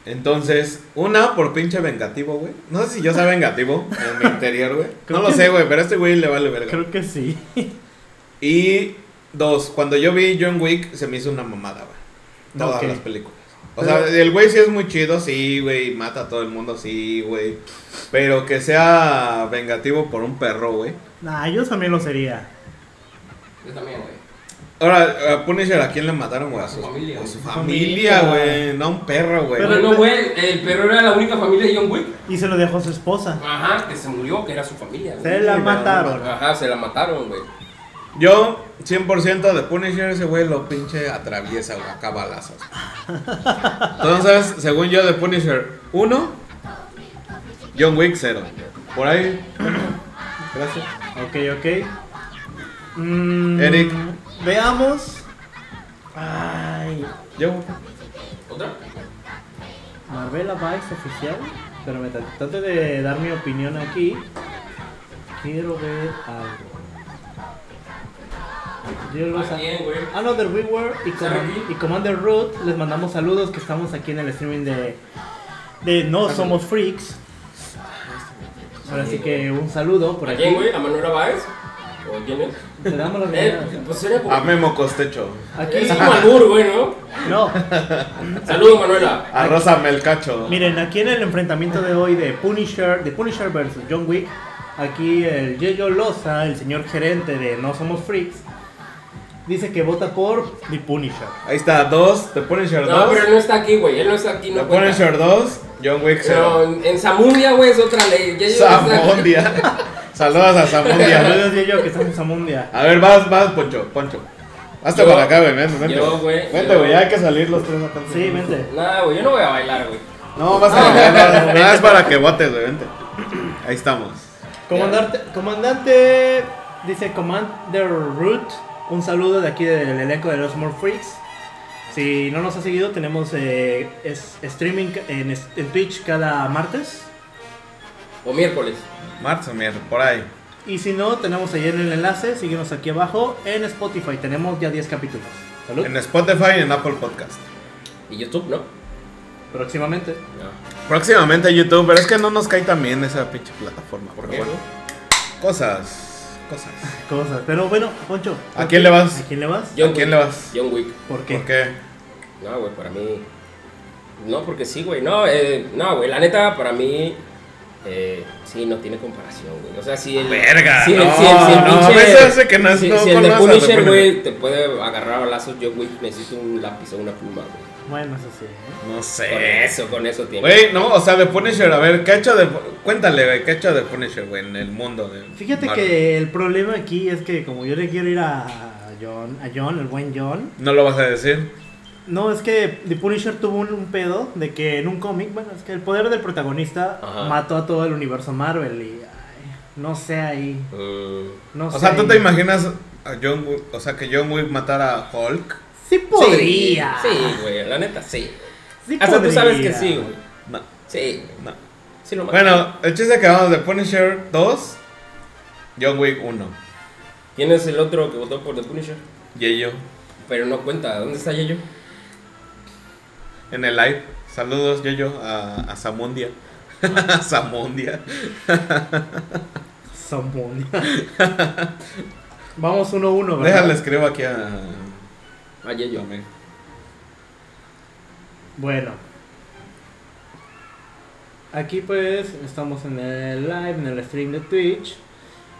Entonces, una por pinche vengativo, güey. No sé si yo sea vengativo <laughs> en mi interior, güey. No lo sé, güey, pero a este güey le vale verga. Creo que sí. Y dos, cuando yo vi John Wick se me hizo una mamada, güey. Todas las películas. O Pero- sea, el güey sí es muy chido, sí, güey, mata a todo el mundo, sí, güey. Pero que sea vengativo por un perro, güey. Nah, yo también lo sería. Yo también, güey. Ahora, a Punisher, ¿a quién le mataron, güey? A su, familia, a su güey. familia, güey. No a un perro, güey. Pero- no, güey, el perro era la única familia de John Wick. Y se lo dejó a su esposa. Ajá, que se murió, que era su familia, güey. Se la mataron. Ajá, se la mataron, güey. Yo, 100% de Punisher, ese güey lo pinche atraviesa, güey, acá balazos. Entonces, según yo, de Punisher 1, John Wick 0. Por ahí. <clears throat> Gracias. Ok, ok. Mm, Eric. Veamos. Ay. Yo. ¿Otra? Marvela Vice oficial. Pero me tra- trato de dar mi opinión aquí. Quiero ver algo. Another We Were y, ¿Están Command- y Commander Root les mandamos saludos que estamos aquí en el streaming de, de No Somos Freaks. Ahora sí que un saludo por ¿A aquí. quién, güey? ¿A Manuela Báez? ¿O quién es? Te damos la Eh, bienvenida. pues era como... A Memo Costecho. Aquí, Es como albur, güey, ¿no? no, Saludos, Manuela. A Rosa Melcacho. miren, aquí en el enfrentamiento de hoy de Punisher, de Punisher versus John Wick, aquí el Yeyo Loza, el señor gerente de No Somos Freaks, dice que vota por The Punisher. Ahí está, dos. The Punisher No, 2. pero él no está aquí, güey. Él no está aquí, no The cuenta. Punisher 2. John Wick 0. Pero en, en Zamundia, güey, es otra ley. Ya yo- Samundia. Saludos a Samundia. Saludos Yeyo, que estamos a Mundia. A ver, vas, vas, Poncho, Poncho. Hazte Yo- para acá, güey, vente, vente. yo, güey, Vente, yo- güey, ya hay que salir los tres acá. Sí, vente. Nada, güey, yo no voy a bailar, güey. No, vas a bailar, no, nada es para que votes, güey, vente. Ahí estamos. Comandante, comandante, dice Commander Root, un saludo de aquí del elenco de los More Freaks. Si no nos ha seguido, tenemos eh, es- streaming en Twitch cada martes. O miércoles. Marzo, mierda, por ahí. Y si no, tenemos ahí en el enlace, síguenos aquí abajo. En Spotify tenemos ya 10 capítulos. Salud. En Spotify y en Apple Podcast. Y YouTube, ¿no? Próximamente. No. Próximamente YouTube, pero es que no nos cae tan bien esa pinche plataforma. ¿Por qué? bueno. Cosas. Cosas. <laughs> Cosas. Pero bueno, Poncho. ¿A quién le vas? ¿A quién le vas? John ¿A quién Wick. le vas? John Wick. ¿Por qué? ¿Por qué? No, güey, para mí. No, porque sí, güey. No, eh, no, güey. La neta, para mí. Eh, sí, no tiene comparación, güey. O sea, si el. Verga, Si el, no, si el, si el no, pinche- que no- si, no si el de Punisher, güey, te puede agarrar a lazos. John Wick necesita un lápiz o una pluma, güey. Bueno, eso sí. ¿eh? No sé. Con eso, con eso tiene. Güey, no, o sea, de Punisher, a ver, ¿qué ha hecho de. Cuéntale, güey, ¿qué ha hecho de Punisher, güey, en el mundo? De Fíjate Marvel? que el problema aquí es que como yo le quiero ir a John, a John, el buen John, No lo vas a decir. No, es que The Punisher tuvo un, un pedo de que en un cómic, bueno, es que el poder del protagonista Ajá. mató a todo el universo Marvel y ay, no sé ahí, Mm, no O sé. sea, ¿tú ahí. te imaginas a John Wick, o sea, que John Wick matara a Hulk? Sí podría. Sí, sí, güey, la neta, sí. Sí Hasta tú sabes que sí, güey. No, Sí, no. sí lo. Bueno, el chiste que vamos de Punisher 2, John Wick 1. ¿Quién es el otro que votó por The Punisher? Y yo, Pero no cuenta, ¿dónde está Yayo? En el live. Saludos, Yoyo, a, a Samundia. Samundia. <laughs> Samuel. Vamos uno a uno, ¿verdad? Déjale, escribo aquí a. Ah, a mí. Bueno. Aquí pues estamos en el live, en el stream de Twitch.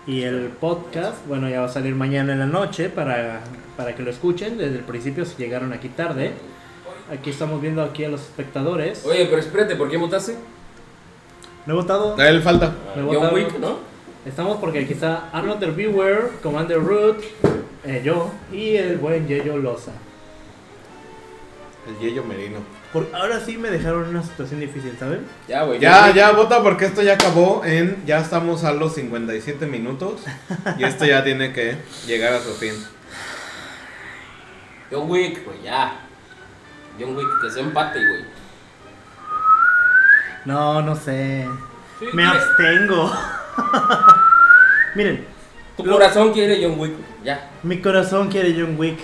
Y el podcast, bueno, ya va a salir mañana en la noche para, para que lo escuchen desde el principio si llegaron aquí tarde. Aquí estamos viendo aquí a los espectadores. Oye, pero espérate, ¿por qué votaste? No he votado. A él falta. Me John votaron. Wick, ¿no? Estamos porque aquí está Arnold the Viewer, Commander Root, eh, yo y el buen Yeyo Loza. El Yeyo Merino. Por, ahora sí me dejaron en una situación difícil, ¿saben? Ya, güey. Ya, John ya, vota porque esto ya acabó en. Ya estamos a los 57 minutos. Y esto ya tiene que llegar a su fin. John Wick, güey, ya. John Wick, que se empate, güey. No, no sé. Sí, Me abstengo. <laughs> Miren, Tu Lo- corazón quiere John Wick, ya. mi corazón quiere John Wick,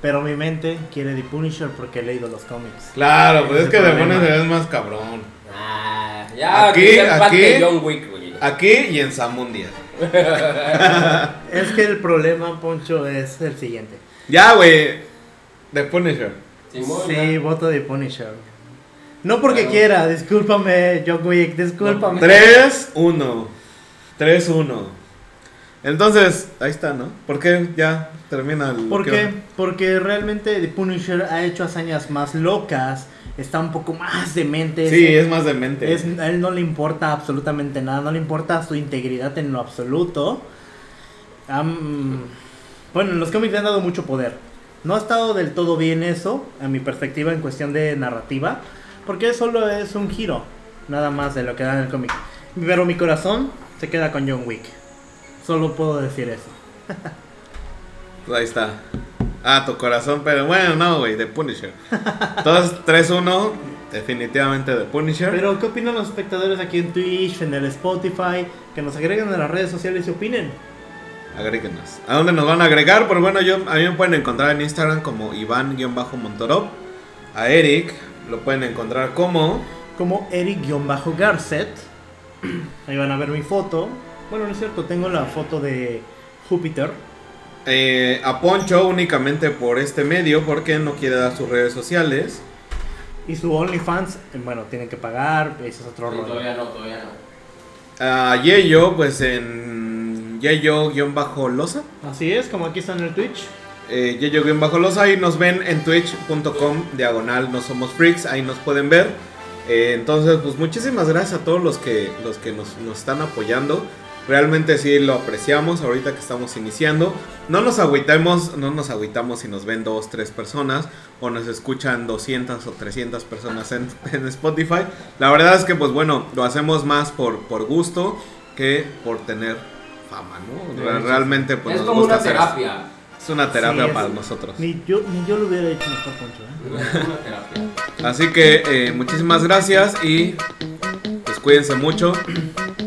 pero mi mente quiere The Punisher porque he leído los cómics. Claro, pues es que problema. Pones es más cabrón. Ah, ya, Aquí, aquí. John Wick, güey. Aquí y en Samundia. <laughs> Es que el problema, Poncho, es el siguiente. Ya, güey. The Punisher. Simón, Sí, voto de Punisher. No porque Claro. quiera, discúlpame, John Wick, discúlpame. 3-1. 3-1. Entonces, ahí está, ¿no? ¿Por qué ya termina el. ¿Por qué? Porque realmente The Punisher ha hecho hazañas más locas, está un poco más demente. Sí, es más demente. Es, a él no le importa absolutamente nada, no le importa su integridad en lo absoluto. Am- bueno, en los cómics le han dado mucho poder. No ha estado del todo bien eso, a mi perspectiva, en cuestión de narrativa, porque solo es un giro, nada más de lo que da en el cómic. Pero mi corazón se queda con John Wick. Solo puedo decir eso. Ahí está. Ah, tu corazón, pero bueno, no, güey, The Punisher. Entonces, 3-1, definitivamente The Punisher. Pero, ¿qué opinan los espectadores aquí en Twitch, en el Spotify? Que nos agreguen a las redes sociales y opinen. Agréguenos. ¿A dónde nos van a agregar? Pues bueno, yo, a mí me pueden encontrar en Instagram como Iván-Montorop. A Eric lo pueden encontrar como. Como Eric-Garcet. Ahí van a ver mi foto. Bueno, no es cierto, tengo la foto de Júpiter. Eh, a Poncho únicamente por este medio porque no quiere dar sus redes sociales. Y su OnlyFans, eh, bueno, tienen que pagar, ese es otro Sí, rollo. todavía no, todavía no. A Yeyo, pues en Yeyo-Losa. Así es, como aquí está en el Twitch. Eh, Yeyo-Losa. Ahí nos ven en twitch.com diagonal no somos freaks. Ahí nos pueden ver. Eh, entonces, pues muchísimas gracias a todos los que, los que nos, nos están apoyando. Realmente sí lo apreciamos ahorita que estamos iniciando. No nos agüitamos, no nos agüitamos si nos ven dos, tres personas o nos escuchan 200 o 300 personas en, <laughs> en Spotify. La verdad es que pues bueno, lo hacemos más por, por gusto que por tener fama, ¿no? Sí. Realmente pues es nos como gusta una terapia. Es una terapia Sí, es- para nosotros. Ni yo, ni yo lo hubiera hecho mejor, Poncho. ¿eh? Es una terapia. Así que eh, muchísimas gracias y pues cuídense mucho.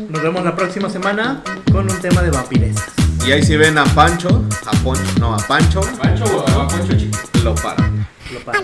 Nos vemos la próxima semana con un tema de vampirezas. Y ahí si ven a Pancho, a Poncho, no, a Pancho, Pancho o a Pancho chico. lo paran. Lo pago.